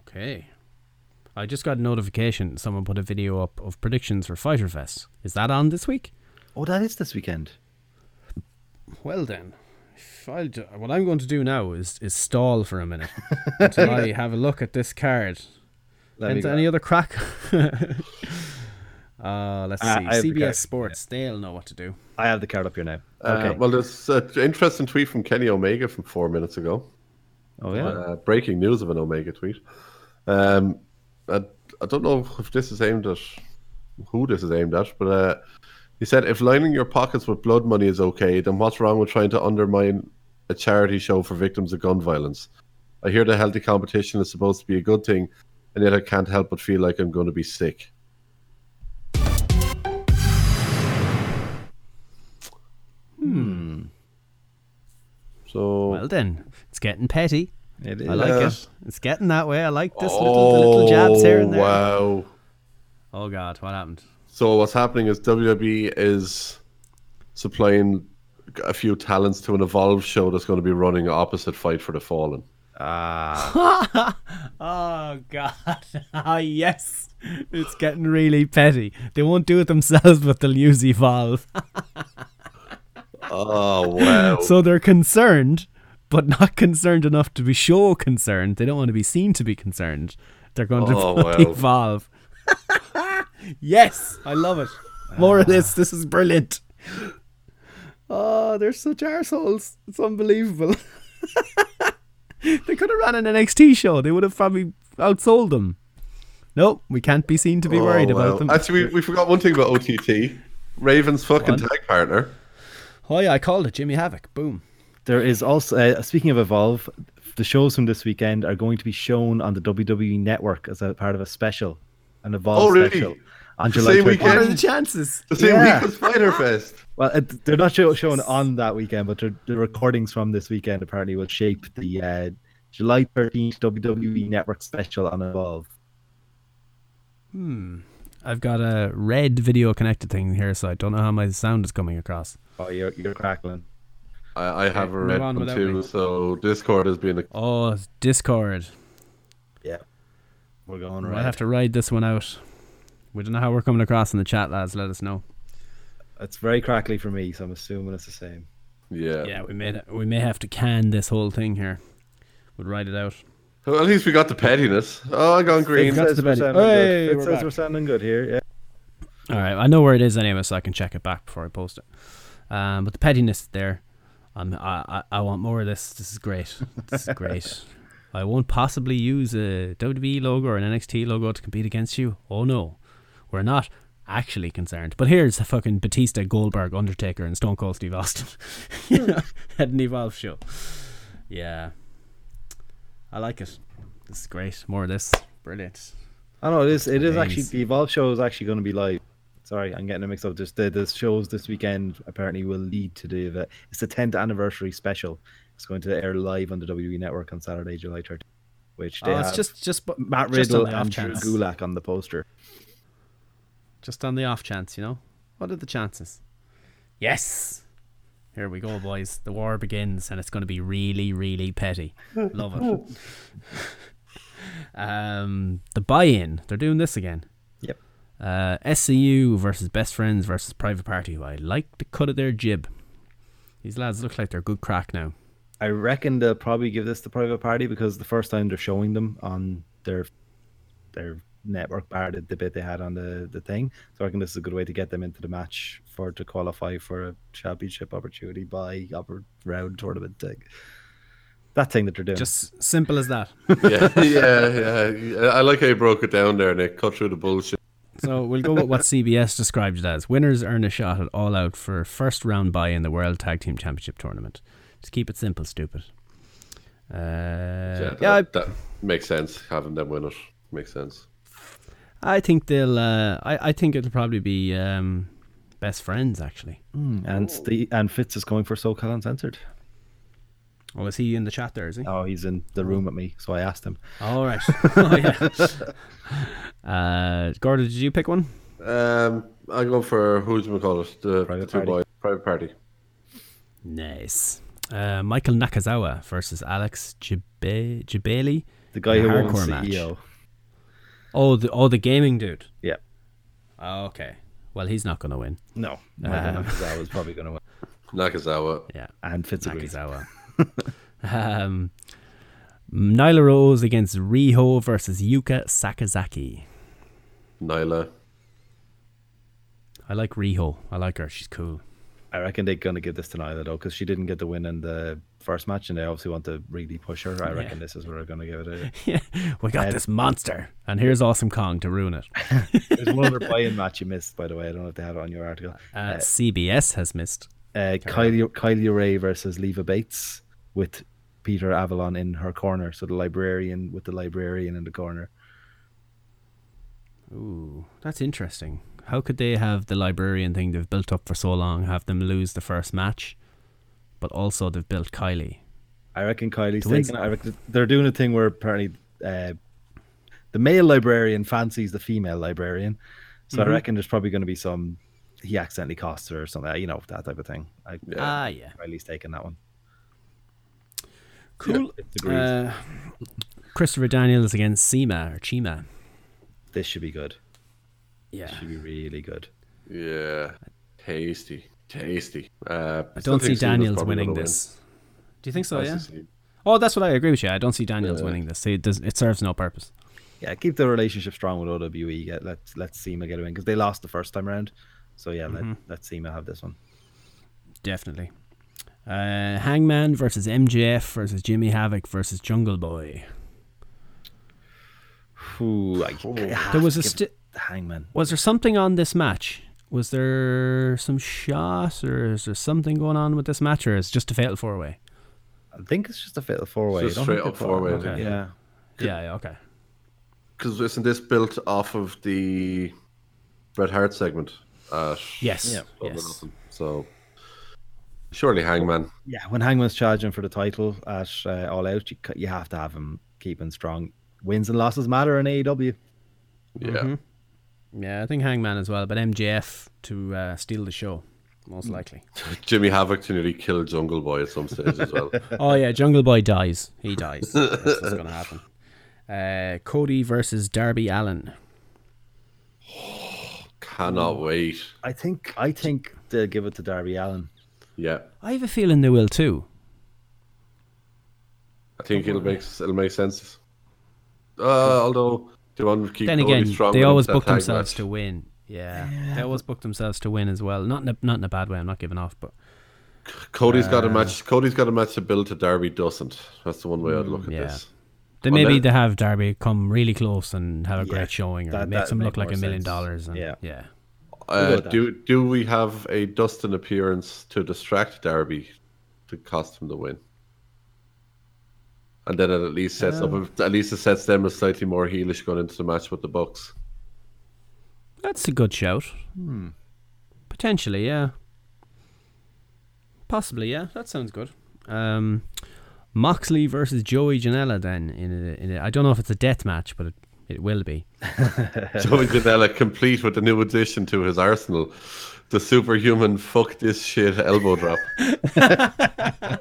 Okay. I just got a notification. Someone put a video up of predictions for Fyter Fest. Is that on this week? Oh, that is this weekend. Well then, if I'll do, what I'm going to do now is is stall for a minute until I have a look at this card. Let Any, any other crack? uh, let's Uh, see. I have the CBS card, Sports. They'll know what to do. I have the card up here now. Uh, Okay. well, there's an interesting tweet from Kenny Omega from four minutes ago. oh yeah. Uh, breaking news of an Omega tweet. Um, I, I don't know if this is aimed at who this is aimed at, but uh, he said if lining your pockets with blood money is okay, then what's wrong with trying to undermine a charity show for victims of gun violence? I hear the healthy competition is supposed to be a good thing, and yet I can't help but feel like I'm going to be sick. Hmm. So Well then, it's getting petty. It is. I like it. It's getting that way. I like this little, the little jabs here and there. Oh, Wow. Oh God, what happened? So what's happening is WWE is supplying a few talents to an Evolve show that's going to be running opposite Fight for the Fallen. Ah, oh God! Ah yes, it's getting really petty. They won't do it themselves, but they'll use Evolve. Oh wow! so they're concerned, but not concerned enough to be show concerned. They don't want to be seen to be concerned. They're going to Oh, put wow. Evolve. yes, I love it. More of this. This is brilliant. Oh, they're such arseholes. It's unbelievable. they could have ran an NXT show. They would have probably outsold them. Nope, we can't be seen to be oh, worried Oh, wow. about them. Actually, we, we forgot one thing about OTT. Raven's fucking tag partner. Oh yeah, I called it Jimmy Havoc. Boom. There is also uh, speaking of Evolve, the shows from this weekend are going to be shown on the WWE Network as a part of a special, an Evolve Oh, really? special on The July same 13th. weekend? What are the chances? The same Yeah. week as Fyter Fest. Well, it, they're not show, shown on that weekend, but the recordings from this weekend apparently will shape the uh, July 13th WWE Network special on Evolve. Hmm. I've got a red video connected thing here, so I don't know how my sound is coming across. Oh, you're, you're crackling. I, I have a red on one too, me. so Discord has been a Oh, it's Discord. Yeah. We're going We'll have to ride this one out. We don't know how we're coming across in the chat, lads. Let us know. It's very crackly for me, so I'm assuming it's the same. yeah. Yeah, we may we may have to can this whole thing here. We'll ride it out. Well, at least we got the pettiness. Oh, I gone green. It says the we're sounding Hey, good. It says we're sounding good here. Yeah. All right, I know where it is anyway, so I can check it back before I post it. Um, but the pettiness there, um, I, I I want more of this. This is great. This is great. I won't possibly use a WWE logo or an NXT logo to compete against you. Oh no, we're not actually concerned. But here's a fucking Batista, Goldberg, Undertaker, and Stone Cold Steve Austin you know, at an Evolve show. Yeah, I like it. This is great. More of this. Brilliant. I know it is. It is actually the Evolve show is actually going to be live. Sorry, I'm getting a mix up. Just the, the shows this weekend apparently will lead to the event. It's the 10th anniversary special. It's going to air live on the WWE Network on Saturday, July 13th. Which they Oh, it's just just Matt Riddle off and Drew chance. Gulak on the poster. Just on the off chance, you know? What are the chances? Yes! Here we go, boys. The war begins, and it's going to be really, really petty. Love it. um, the buy in. They're doing this again. Yep. Uh, SCU versus Best Friends versus Private Party. who I like the cut of their jib. These lads look like they're good crack now. I reckon they'll probably give this to private party because the first time they're showing them on their their network bar the, the bit they had on the, the thing. So I reckon this is a good way to get them into the match for to qualify for a championship opportunity by upper round tournament thing. That thing that they're doing. Just simple as that. yeah, yeah, yeah. I like how you broke it down there, Nick. Cut through the bullshit. So we'll go with what CBS described it as. Winners earn a shot at All Out for first round bye in the World Tag Team Championship tournament. Just keep it simple, stupid. Uh, Yeah, yeah, I, that, that makes sense. Having them win it makes sense. I think they'll. Uh, I I think it'll probably be um, best friends actually. Mm, and Steve, and Fitz is going for SoCal Uncensored. Oh, is he in the chat there? Is he? Oh, he's in the room with me, so I asked him. All right. oh yeah. Uh, Gordon, did you pick one? Um, I go for who's we call it the, Private the two Party. boys, private party. Nice. Uh, Michael Nakazawa versus Alex Jibe- Jebailey. The guy in who won hardcore match. CEO. Oh, the oh the gaming dude. Yeah. Oh, okay. Well, he's not going to win. No, Michael Um, Nakazawa is probably going to win. Nakazawa. Yeah. And Fitz. Nakazawa. Um, Nyla Rose against Riho versus Yuka Sakazaki. Nyla. I like Riho. I like her. She's cool. I reckon they're going to give this to Nyla though, because she didn't get the win in the first match, and they obviously want to really push her. I reckon this is where they're going to give it. A, Yeah, we got Uh, this monster, and here's Awesome Kong to ruin it. there's one other buy-in match you missed, by the way. I don't know if they have it on your article. Uh, CBS has missed. Uh, Kylie Kylie Rae versus Leva Bates with Peter Avalon in her corner, so the librarian with the librarian in the corner. Ooh, that's interesting. How could they have the librarian thing they've built up for so long have them lose the first match, but also they've built Kylie? I reckon Kylie's taking. I reckon they're doing a thing where apparently uh, the male librarian fancies the female librarian. So Mhm. I reckon there's probably going to be some he accidentally costs her or something, you know, that type of thing. I, Ah, yeah. Riley's taking that one. Cool. it's agreed. Uh, Christopher Daniels against Cima or Chima. This should be good. Yeah. This should be really good. Yeah, tasty, tasty. Uh, I don't see Daniels winning gonna this. Do you think so? Nice Yeah. see. Oh, that's what I agree with you. I don't see Daniels Yeah. winning this. It does. It serves no purpose. Yeah, keep the relationship strong with OWE. Get let's let Cima get a win because they lost the first time around. So yeah, Mhm. let let Cima have this one. Definitely. Uh, Hangman versus MJF versus Jimmy Havoc versus Jungle Boy. Ooh, There was a sti- hangman. Was there something on this match? Was there some shots or is there something going on with this match or is it just a fatal four way? I think it's just a fatal four way. Just straight up four-way, I think. Yeah. Yeah, yeah, okay. Because isn't this built off of the Bret Hart segment? At Yes, Yeah. Double yes. So surely Hangman. Yeah, when Hangman's charging for the title at uh, All Out, you, you have to have him keeping strong. Wins and losses matter in AEW. Yeah. Mhm. Yeah, I think Hangman as well, but MJF to uh, steal the show, most Mm. likely. Jimmy Havoc to nearly kill Jungle Boy at some stage as well. oh yeah, Jungle Boy dies. He dies. That's what's going to happen. Uh, Cody versus Darby Allin. Cannot wait. I think I think they'll give it to Darby Allin. Yeah, I have a feeling they will too. I think it'll make it'll make sense. Uh, although they want to keep then again, strong they always book themselves match. to win. Yeah, they always book themselves to win as well. Not in a, not in a bad way. I'm not giving off, but Cody's got a Uh, match. Cody's got a match to build to Darby doesn't. That's the one way I'd look at yeah. this. then Well, maybe they have Darby come really close and have a Yeah, great showing, or that- makes that'd him look like a million sense. dollars. And, Yeah. yeah. Uh, do do we have a Dustin appearance to distract Darby to cost him the win? And then it at least sets up at least it sets them as slightly more heelish going into the match with the Bucks. That's a good shout. Hmm. Potentially, yeah. Possibly, yeah. That sounds good. Um, Moxley versus Joey Janela. Then in a, in a, I don't know if it's a death match, but it, it will be. Joey Janela complete with the new addition to his arsenal, the superhuman fuck this shit elbow drop.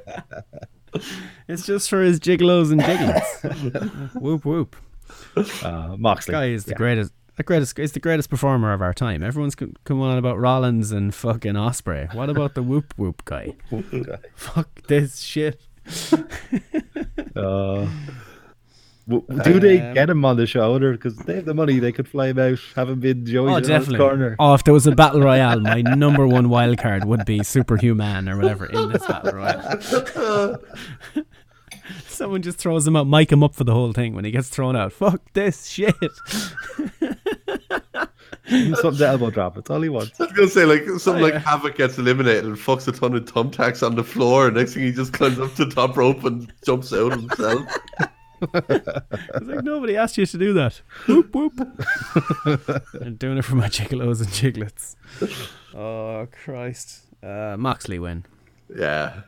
It's just for his gigolos and jiggles. whoop whoop. Uh, Moxley. Guy is the yeah. greatest. The greatest is the greatest performer of our time. Everyone's co- coming on about Rollins and fucking Ospreay. What about the whoop whoop guy? Whoop guy. Fuck this shit. Uh, w- do they Um, get him on the shoulder? Because they have the money. They could fly him out, have him in Joey Oh, definitely. corner. Oh, if there was a battle royale, my number one wild card would be Superhuman or whatever in this battle royale. Someone just throws him out, mic him up for the whole thing when he gets thrown out. Fuck this shit. Something to elbow drop. That's all he wants. I was gonna say like something Oh, like Havoc gets eliminated and fucks a ton of thumbtacks on the floor, and next thing he just climbs up to the top rope and jumps out himself. It's like nobody asked you to do that. Whoop whoop. I'm doing it for my gigolos and giglets. Oh Christ. Uh, Moxley win. yeah.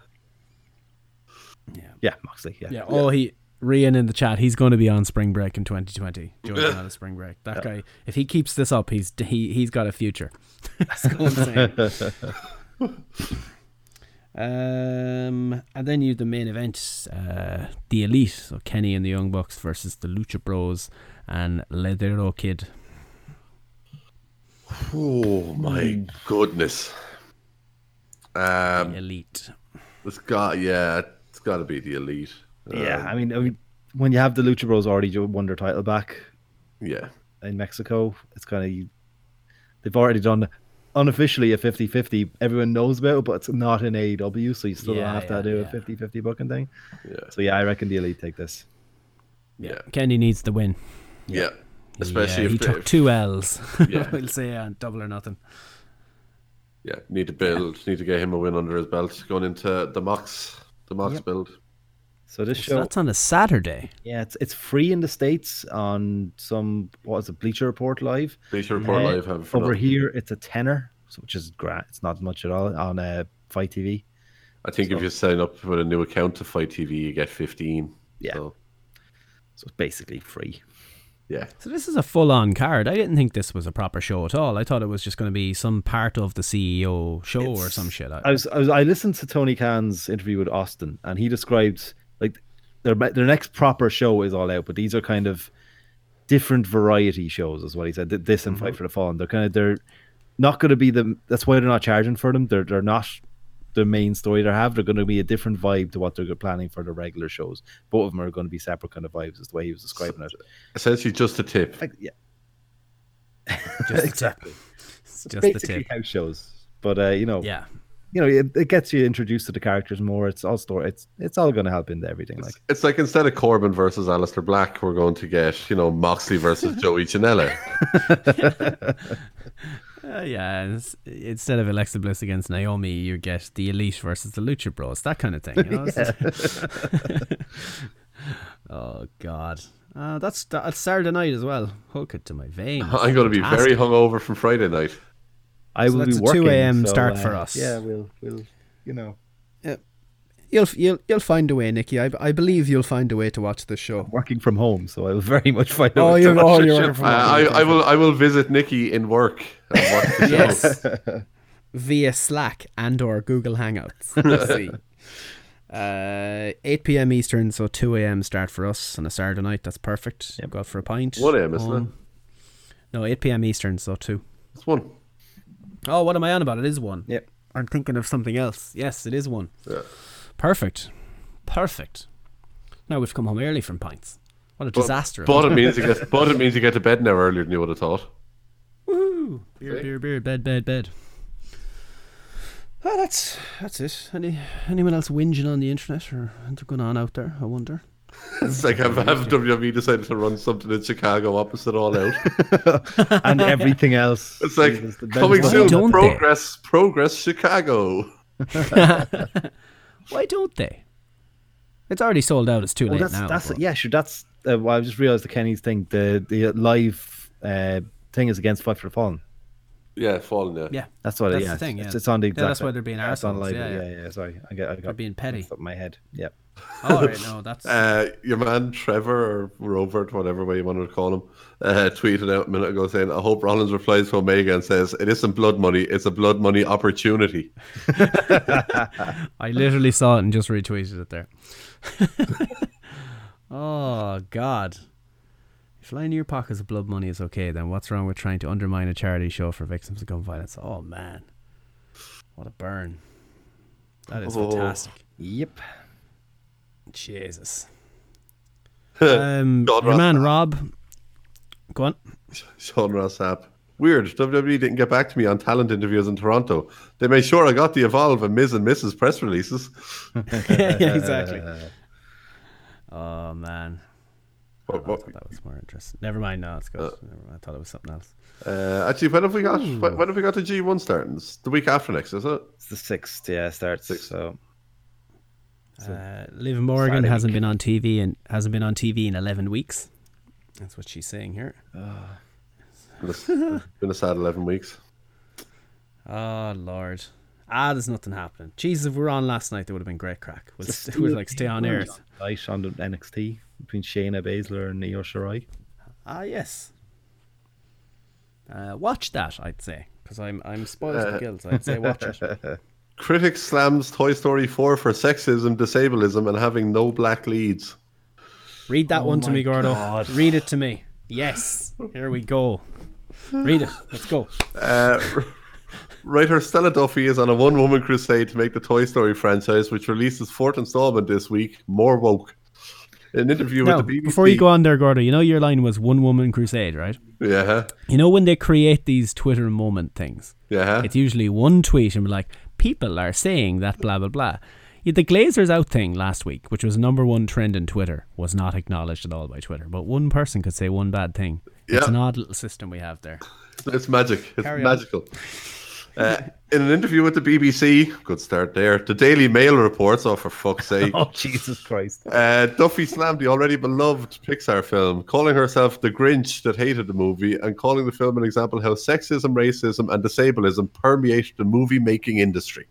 Yeah, Yeah, Moxley. Yeah. Yeah. Oh, he Rian in the chat. He's going to be on spring break in 2020. Joey Janela spring break. That guy. If he keeps this up, he's he he's got a future. That's going insane. Um, and then you have the main event, uh, the Elite, so Kenny and the Young Bucks versus the Lucha Bros and Laredo Kid. Oh my goodness. Um, The Elite. it's got yeah, it's got to be the elite. Yeah, Um, I mean, I mean, when you have the Lucha Bros already won their title back yeah. in Mexico, it's kind of they've already done unofficially a 50-50. Everyone knows about it, but it's not in AEW, so you still Yeah, don't have to do yeah. a 50-50 booking thing. Yeah. So yeah, I reckon the Elite take this. Yeah. Kenny needs the win. Yeah. He, Especially if he took if- two L's. Yeah. we'll say uh, double or nothing. Yeah, need to build, need to get him a win under his belt going into the Mox, the Mox Yep. build. So this So show, that's on a Saturday. yeah, it's it's free in the states on some what is it, Bleacher Report Live. Bleacher Report Uh, Live have over nothing. here, it's a tenner, which is great. It's not much at all on uh, FITE TV. I think if you sign up with a new account to FITE TV, you get fifteen. Yeah. So, So it's basically free. Yeah. So this is a full-on card. I didn't think this was a proper show at all. I thought it was just going to be some part of the CEO show or some shit. I was, I was I listened to Tony Khan's interview with Austin, and he described like their their next proper show is all out, but these are kind of different variety shows, is what he said. This and Fight for the Fallen, they're kind of they're not going to be the. That's why they're not charging for them. They're they're not the main story they have. They're going to be a different vibe to what they're planning for the regular shows. Both of them are going to be separate kind of vibes, is the way he was describing it. Essentially, just a tip. Like, yeah, Just exactly. Just the tip. house shows, but uh, you know, Yeah. You know, it, it gets you introduced to the characters more. It's all story. It's it's all going to help into everything. Like It's like instead of Corbin versus Aleister Black, we're going to get, you know, Moxley versus Joey Janela. Uh, yeah, it's- instead of Alexa Bliss against Naomi, you get the Elite versus the Lucha Bros, that kind of thing. You know? It's- oh God, uh, that's that's Saturday night as well. Hook it to my veins. I'm going to be very Fantastic. hungover from Friday night. I So will that's be a 2 working. a.m. so, start uh, for us. Yeah, we'll we'll you know You'll you'll you'll find a way, Nikki. I, I believe you'll find a way to watch the show. working from home, so I will very much find. Oh, out to you're- watch oh, the you're show. working from Uh, I, I will I will visit Nikki in work. And watch the show. Yes, via Slack and or Google Hangouts. Let's see. Uh, 8 p.m. Eastern, so 2 a.m. start for us on a Saturday night. That's perfect. Go out for a pint. 1 a.m., isn't it? No, 8 p.m. Eastern, so 2. It's one. Oh, what am I on about? It is 1. Yep. I'm thinking of something else. Yes, it is 1. Yeah. Perfect. Perfect. Now we've come home early from pints. What a But, disaster. but it means you get but it means you get to bed now earlier than you would have thought. Woo! Beer, beer, beer, bed, bed, bed. Well, that's that's it. Any anyone else whinging on the internet or anything going on out there? I wonder. It's like have, have WWE decided to run something in Chicago opposite all out. and everything else. It's like Jesus, coming Ben's- Why soon. don't they? Progress, progress, Chicago. Why don't they? It's already sold out. It's too Well, late that's now. that's yeah, sure. That's uh, well, I just realized the Kenny's thing. The the live uh, thing is against Fight for the Fallen. Yeah, Fallen. Yeah. yeah. That's what. That's it, the yeah, thing, It's, yeah. it's on the Yeah, that's why they're being yeah, it's on arseholes, live. yeah, Yeah, yeah. yeah. Sorry, I got I got being petty. up my head. Yep. All right, no, that's Uh, your man Trevor or Robert, whatever way you wanted to call him, uh, tweeted out a minute ago saying, "I hope Rollins replies to Omega and says it isn't blood money; it's a blood money opportunity." I literally saw it and just retweeted it there. oh God! If lying in your pockets of blood money is okay, then what's wrong with trying to undermine a charity show for victims of gun violence? Oh man, what a burn! That is Oh. fantastic. Yep. Jesus. Um, your Ross man Sapp. Rob. Go on. Sean Ross Sapp. Weird. WWE didn't get back to me on talent interviews in Toronto. They made sure I got the Evolve and Miz and Mrs. press releases. yeah, exactly. Oh man, What- I what- thought that was more interesting. Never mind. No, it's good. Never mind. I thought it was something else. Uh, actually, when have we got? When, when have we got the G one starting? It's the week after next, is it? It's the sixth. Yeah, it starts. So Uh, Liv Morgan Saturday hasn't week. been on TV and hasn't been on TV in eleven weeks. That's what she's saying here. It's been a sad eleven weeks. Oh Lord. Ah, there's nothing happening. Jesus, if we were on last night, there would have been great crack. We'll, st- we'll like stay on air. Night on the NXT between Shayna Baszler and Io Shirai. Ah, yes. Uh, watch that, I'd say, because I'm I'm spoiled for guilt. I'd say watch it. Critics slams Toy Story 4 for sexism, disableism, and having no black leads. Read that Oh one to me, Gordo. God. Read it to me. Yes. Here we go. Read it. Let's go. Uh, writer Stella Duffy is on a one woman crusade to make the Toy Story franchise, which released its fourth installment this week, more woke. In an interview Now, with the BBC. before you go on there, Gordo, you know your line was one woman crusade, right? Yeah, You know when they create these Twitter moment things, yeah. it's usually one tweet and be like, people are saying that blah blah blah. Yeah, the Glazers out thing last week, which was number one trend in Twitter, was not acknowledged at all by Twitter. But one person could say one bad thing. It's an odd little system we have there. It's magic. It's Carry magical. Uh, in an interview with the BBC, good start there. The Daily Mail reports, oh, for fuck's sake. Oh Jesus Christ! Uh, Duffy slammed the already beloved Pixar film, calling herself the Grinch that hated the movie, and calling the film an example how sexism, racism, and disableism permeate the movie making industry.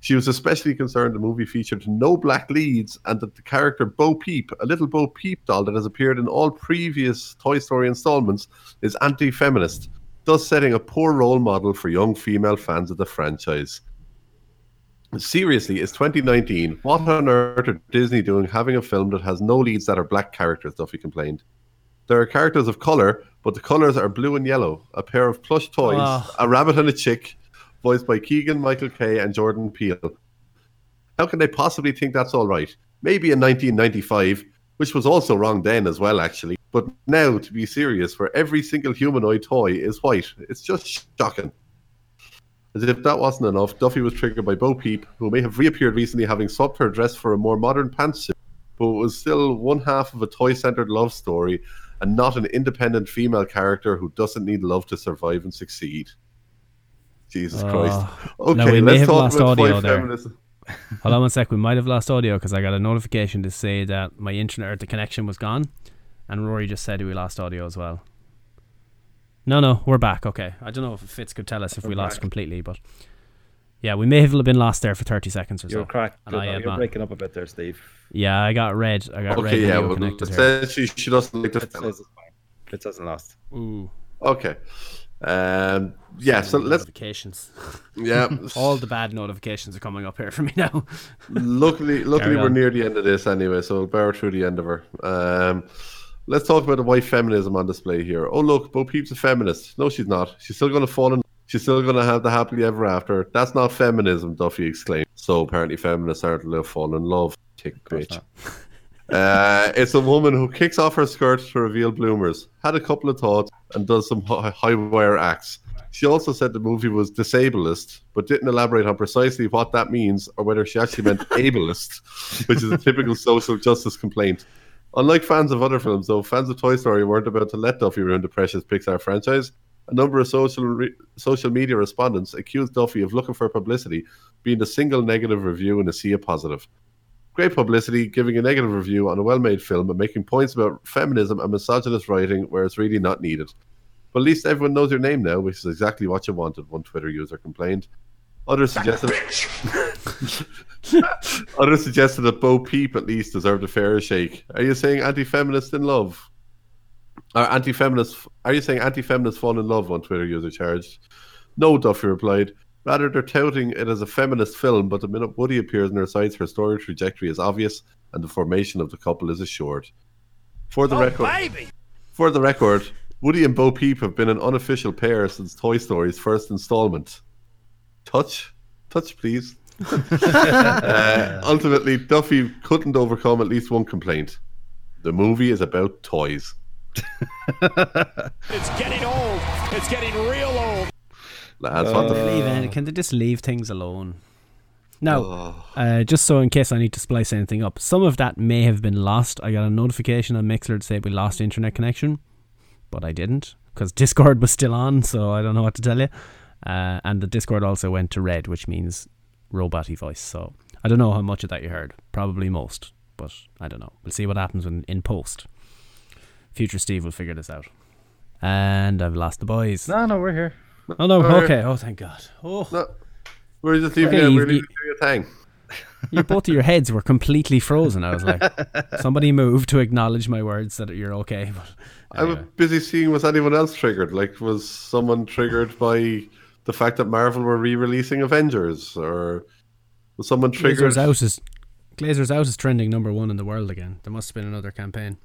She was especially concerned the movie featured no black leads and that the character Bo Peep, a little Bo Peep doll that has appeared in all previous Toy Story installments, is anti feminist, thus setting a poor role model for young female fans of the franchise. Seriously, it's 2019. What on earth are Disney doing having a film that has no leads that are black characters? Duffy complained. There are characters of color, but the colors are blue and yellow. A pair of plush toys, Oh. a rabbit and a chick, voiced by Keegan Michael Key and Jordan Peele. How can they possibly think that's all right? Maybe in 1995, which was also wrong then as well, actually. But now, to be serious, where every single humanoid toy is white, it's just shocking. As if that wasn't enough, Duffy was triggered by Bo Peep, who may have reappeared recently having swapped her dress for a more modern pantsuit, but was still one half of a toy centered love story and not an independent female character who doesn't need love to survive and succeed. Jesus Oh. Christ. Ah. Now, Okay, we let's have talk lost about audio there. feminism. Hold on one sec. We might have lost audio because I got a notification to say that my internet or the connection was gone, and Rory just said we lost audio as well. No, no, we're back. Okay, I don't know if Fitz could tell us if We're we lost back. completely, but yeah, we may have been lost there for thirty seconds or so. You're cracked. And I You're, not. breaking up a bit there, Steve. Yeah, I got red. I got red. Okay, yeah, video well, connected here. essentially she doesn't like the It film. says it's fine. It doesn't last. Ooh, Okay. Um, yeah, so let's notifications. yeah. All the bad notifications are coming up here for me now. luckily, luckily we're near the end of this anyway, so we'll bear through the end of her. Um, let's talk about the white feminism on display here. Oh look, Bo Peep's a feminist. No, she's not. She's still going to fall in. She's still going to have the happily ever after. That's not feminism, Duffy exclaimed. So apparently, feminists aren't allowed to fall in love. Tick bitch. Uh, it's a woman who kicks off her skirt to reveal bloomers, had a couple of thoughts, and does some high wire acts. She also said the movie was disableist, but didn't elaborate on precisely what that means or whether she actually meant ableist, which is a typical social justice complaint. Unlike fans of other films, though, fans of Toy Story weren't about to let Duffy ruin the precious Pixar franchise. A number of social re- social media respondents accused Duffy of looking for publicity, being the single negative review in a sea of positive great publicity, giving a negative review on a well made film and making points about feminism and misogynist writing where it's really not needed. But at least everyone knows your name now, which is exactly what you wanted, one Twitter user complained. Others suggested Others suggested that Bo Peep at least deserved a fair shake. Are you saying anti feminist in love? Are anti feminist are you saying anti feminist fall in love, one Twitter user charged? No, Duffy replied. Rather, they're touting it as a feminist film, but the minute Woody appears on their sites, her story trajectory is obvious and the formation of the couple is assured. For the record, for the record, Woody and Bo Peep have been an unofficial pair since Toy Story's first installment. Touch, touch, please. uh, ultimately, Duffy couldn't overcome at least one complaint. The movie is about toys. It's getting old. It's getting real old. Lads, what the leave f- it. Can they just leave things alone? Now, Oh. uh, just so in case I need to splice anything up, some of that may have been lost. I got a notification on Mixlr to say we lost internet connection, but I didn't because Discord was still on, so I don't know what to tell you. Uh, and the Discord also went to red, which means roboty voice. So I don't know how much of that you heard. Probably most, but I don't know. We'll see what happens when in post. Future Steve will figure this out. And I've lost the boys. No, no, we're here. Oh no, Alright. okay. Oh thank God. Oh, No, we're just leaving Okay, you- We're leaving you- your thing. you, both of your heads were completely frozen. I was like, somebody move to acknowledge my words that you're okay. But I'm anyway. busy seeing was anyone else triggered? Like, was someone triggered by the fact that Marvel were re-releasing Avengers, or was someone triggered? Glazer's out is Glazer's out is trending number one in the world again. There must have been another campaign.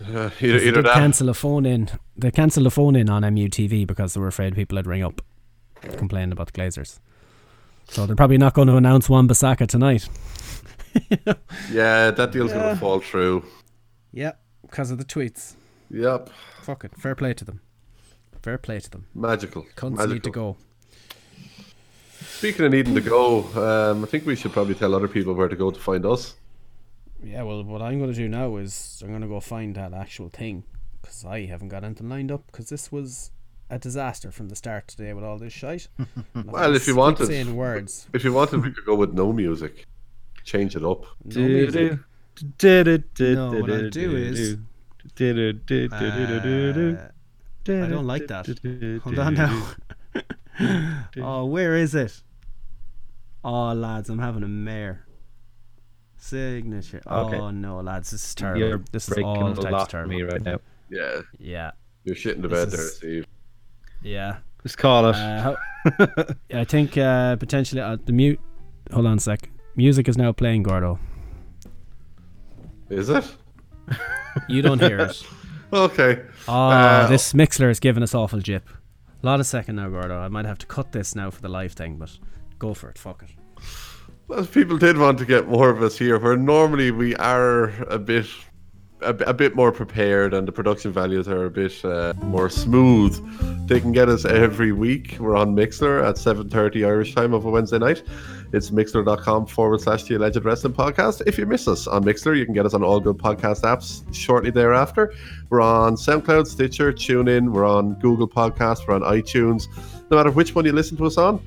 Uh, 'Cause either, they did cancel a phone in. They cancelled a phone in on MUTV because they were afraid people would ring up, complain about the Glazers. So they're probably not going to announce Wan Bissaka tonight. Yeah, that deal's gonna fall through. Yep, because of the tweets. Yep, Fuck it. Fair play to them. Fair play to them. magical. Cunts magical. need to go. Speaking of needing to go, um, I think we should probably tell other people where to go to find us. Yeah, well, what I'm going to do now is I'm going to go find that actual thing because I haven't got anything lined up because this was a disaster from the start today with all this shite. Well, if you keep wanted- saying words, If you wanted, we could go with no music. Change it up. no music. No, what I'll do is uh, I don't like that. Hold on now. oh, where is it? Oh, lads, I'm having a mare. Signature. Okay. Oh no, lads, this is terrible. You're this is breaking all a types of terrible. me right now. Yeah, Yeah, you're shitting the This bed there, Steve. yeah. Just call it. Uh, I think uh, potentially uh, the mute. Hold on a sec. Music is now playing, Gordo. Is it? You don't hear it. Okay. Oh, Uh, this Mixlr is giving us awful jip. A lot of second now, Gordo. I might have to cut this now for the live thing, but go for it. Fuck it. Well, people did want to get more of us here, where normally we are a bit, a, a bit more prepared, and the production values are a bit uh, more smooth. They can get us every week. We're on Mixlr at seven thirty Irish time of a Wednesday night. It's mixlr.com forward slash the alleged wrestling podcast. If you miss us on Mixlr, you can get us on all good podcast apps shortly thereafter. We're on SoundCloud, Stitcher, TuneIn. We're on Google Podcasts. We're on iTunes. No matter which one you listen to us on,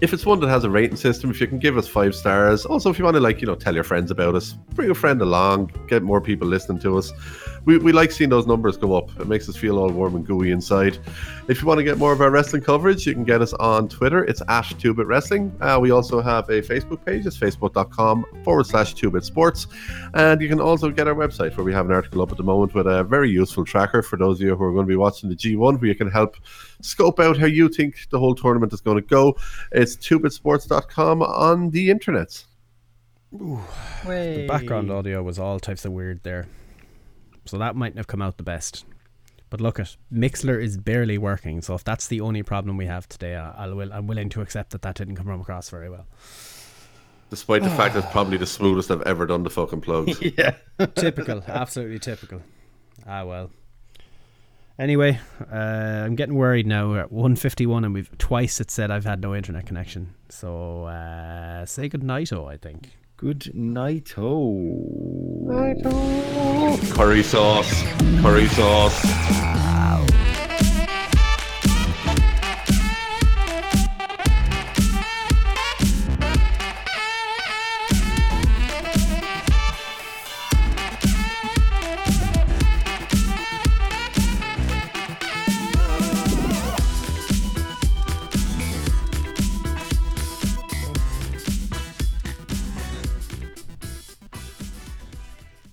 if it's one that has a rating system, if you can give us five stars. Also, if you want to like, you know, tell your friends about us, bring a friend along, get more people listening to us. We, we like seeing those numbers go up. It makes us feel all warm and gooey inside. If you want to get more of our wrestling coverage, you can get us on Twitter. It's at 2bit Wrestling. Uh, we also have a Facebook page. It's facebook.com forward slash 2bit Sports. And you can also get our website where we have an article up at the moment with a very useful tracker for those of you who are going to be watching the G1 where you can help scope out how you think the whole tournament is going to go. It's 2bitsports.com on the internet. The background audio was all types of weird there. So that mightn't have come out the best. But look at Mixlr is barely working, so if that's the only problem we have today, I- I'll will, I'm willing to accept that that didn't come across very well. Despite the fact it's probably the smoothest I've ever done the fucking plugs. yeah. typical, absolutely typical. Ah well. Anyway, uh, I'm getting worried now. We're at 151, and we've twice it said I've had no internet connection. So uh, say good night, oh I think. Good night, oh. Curry sauce. Curry sauce.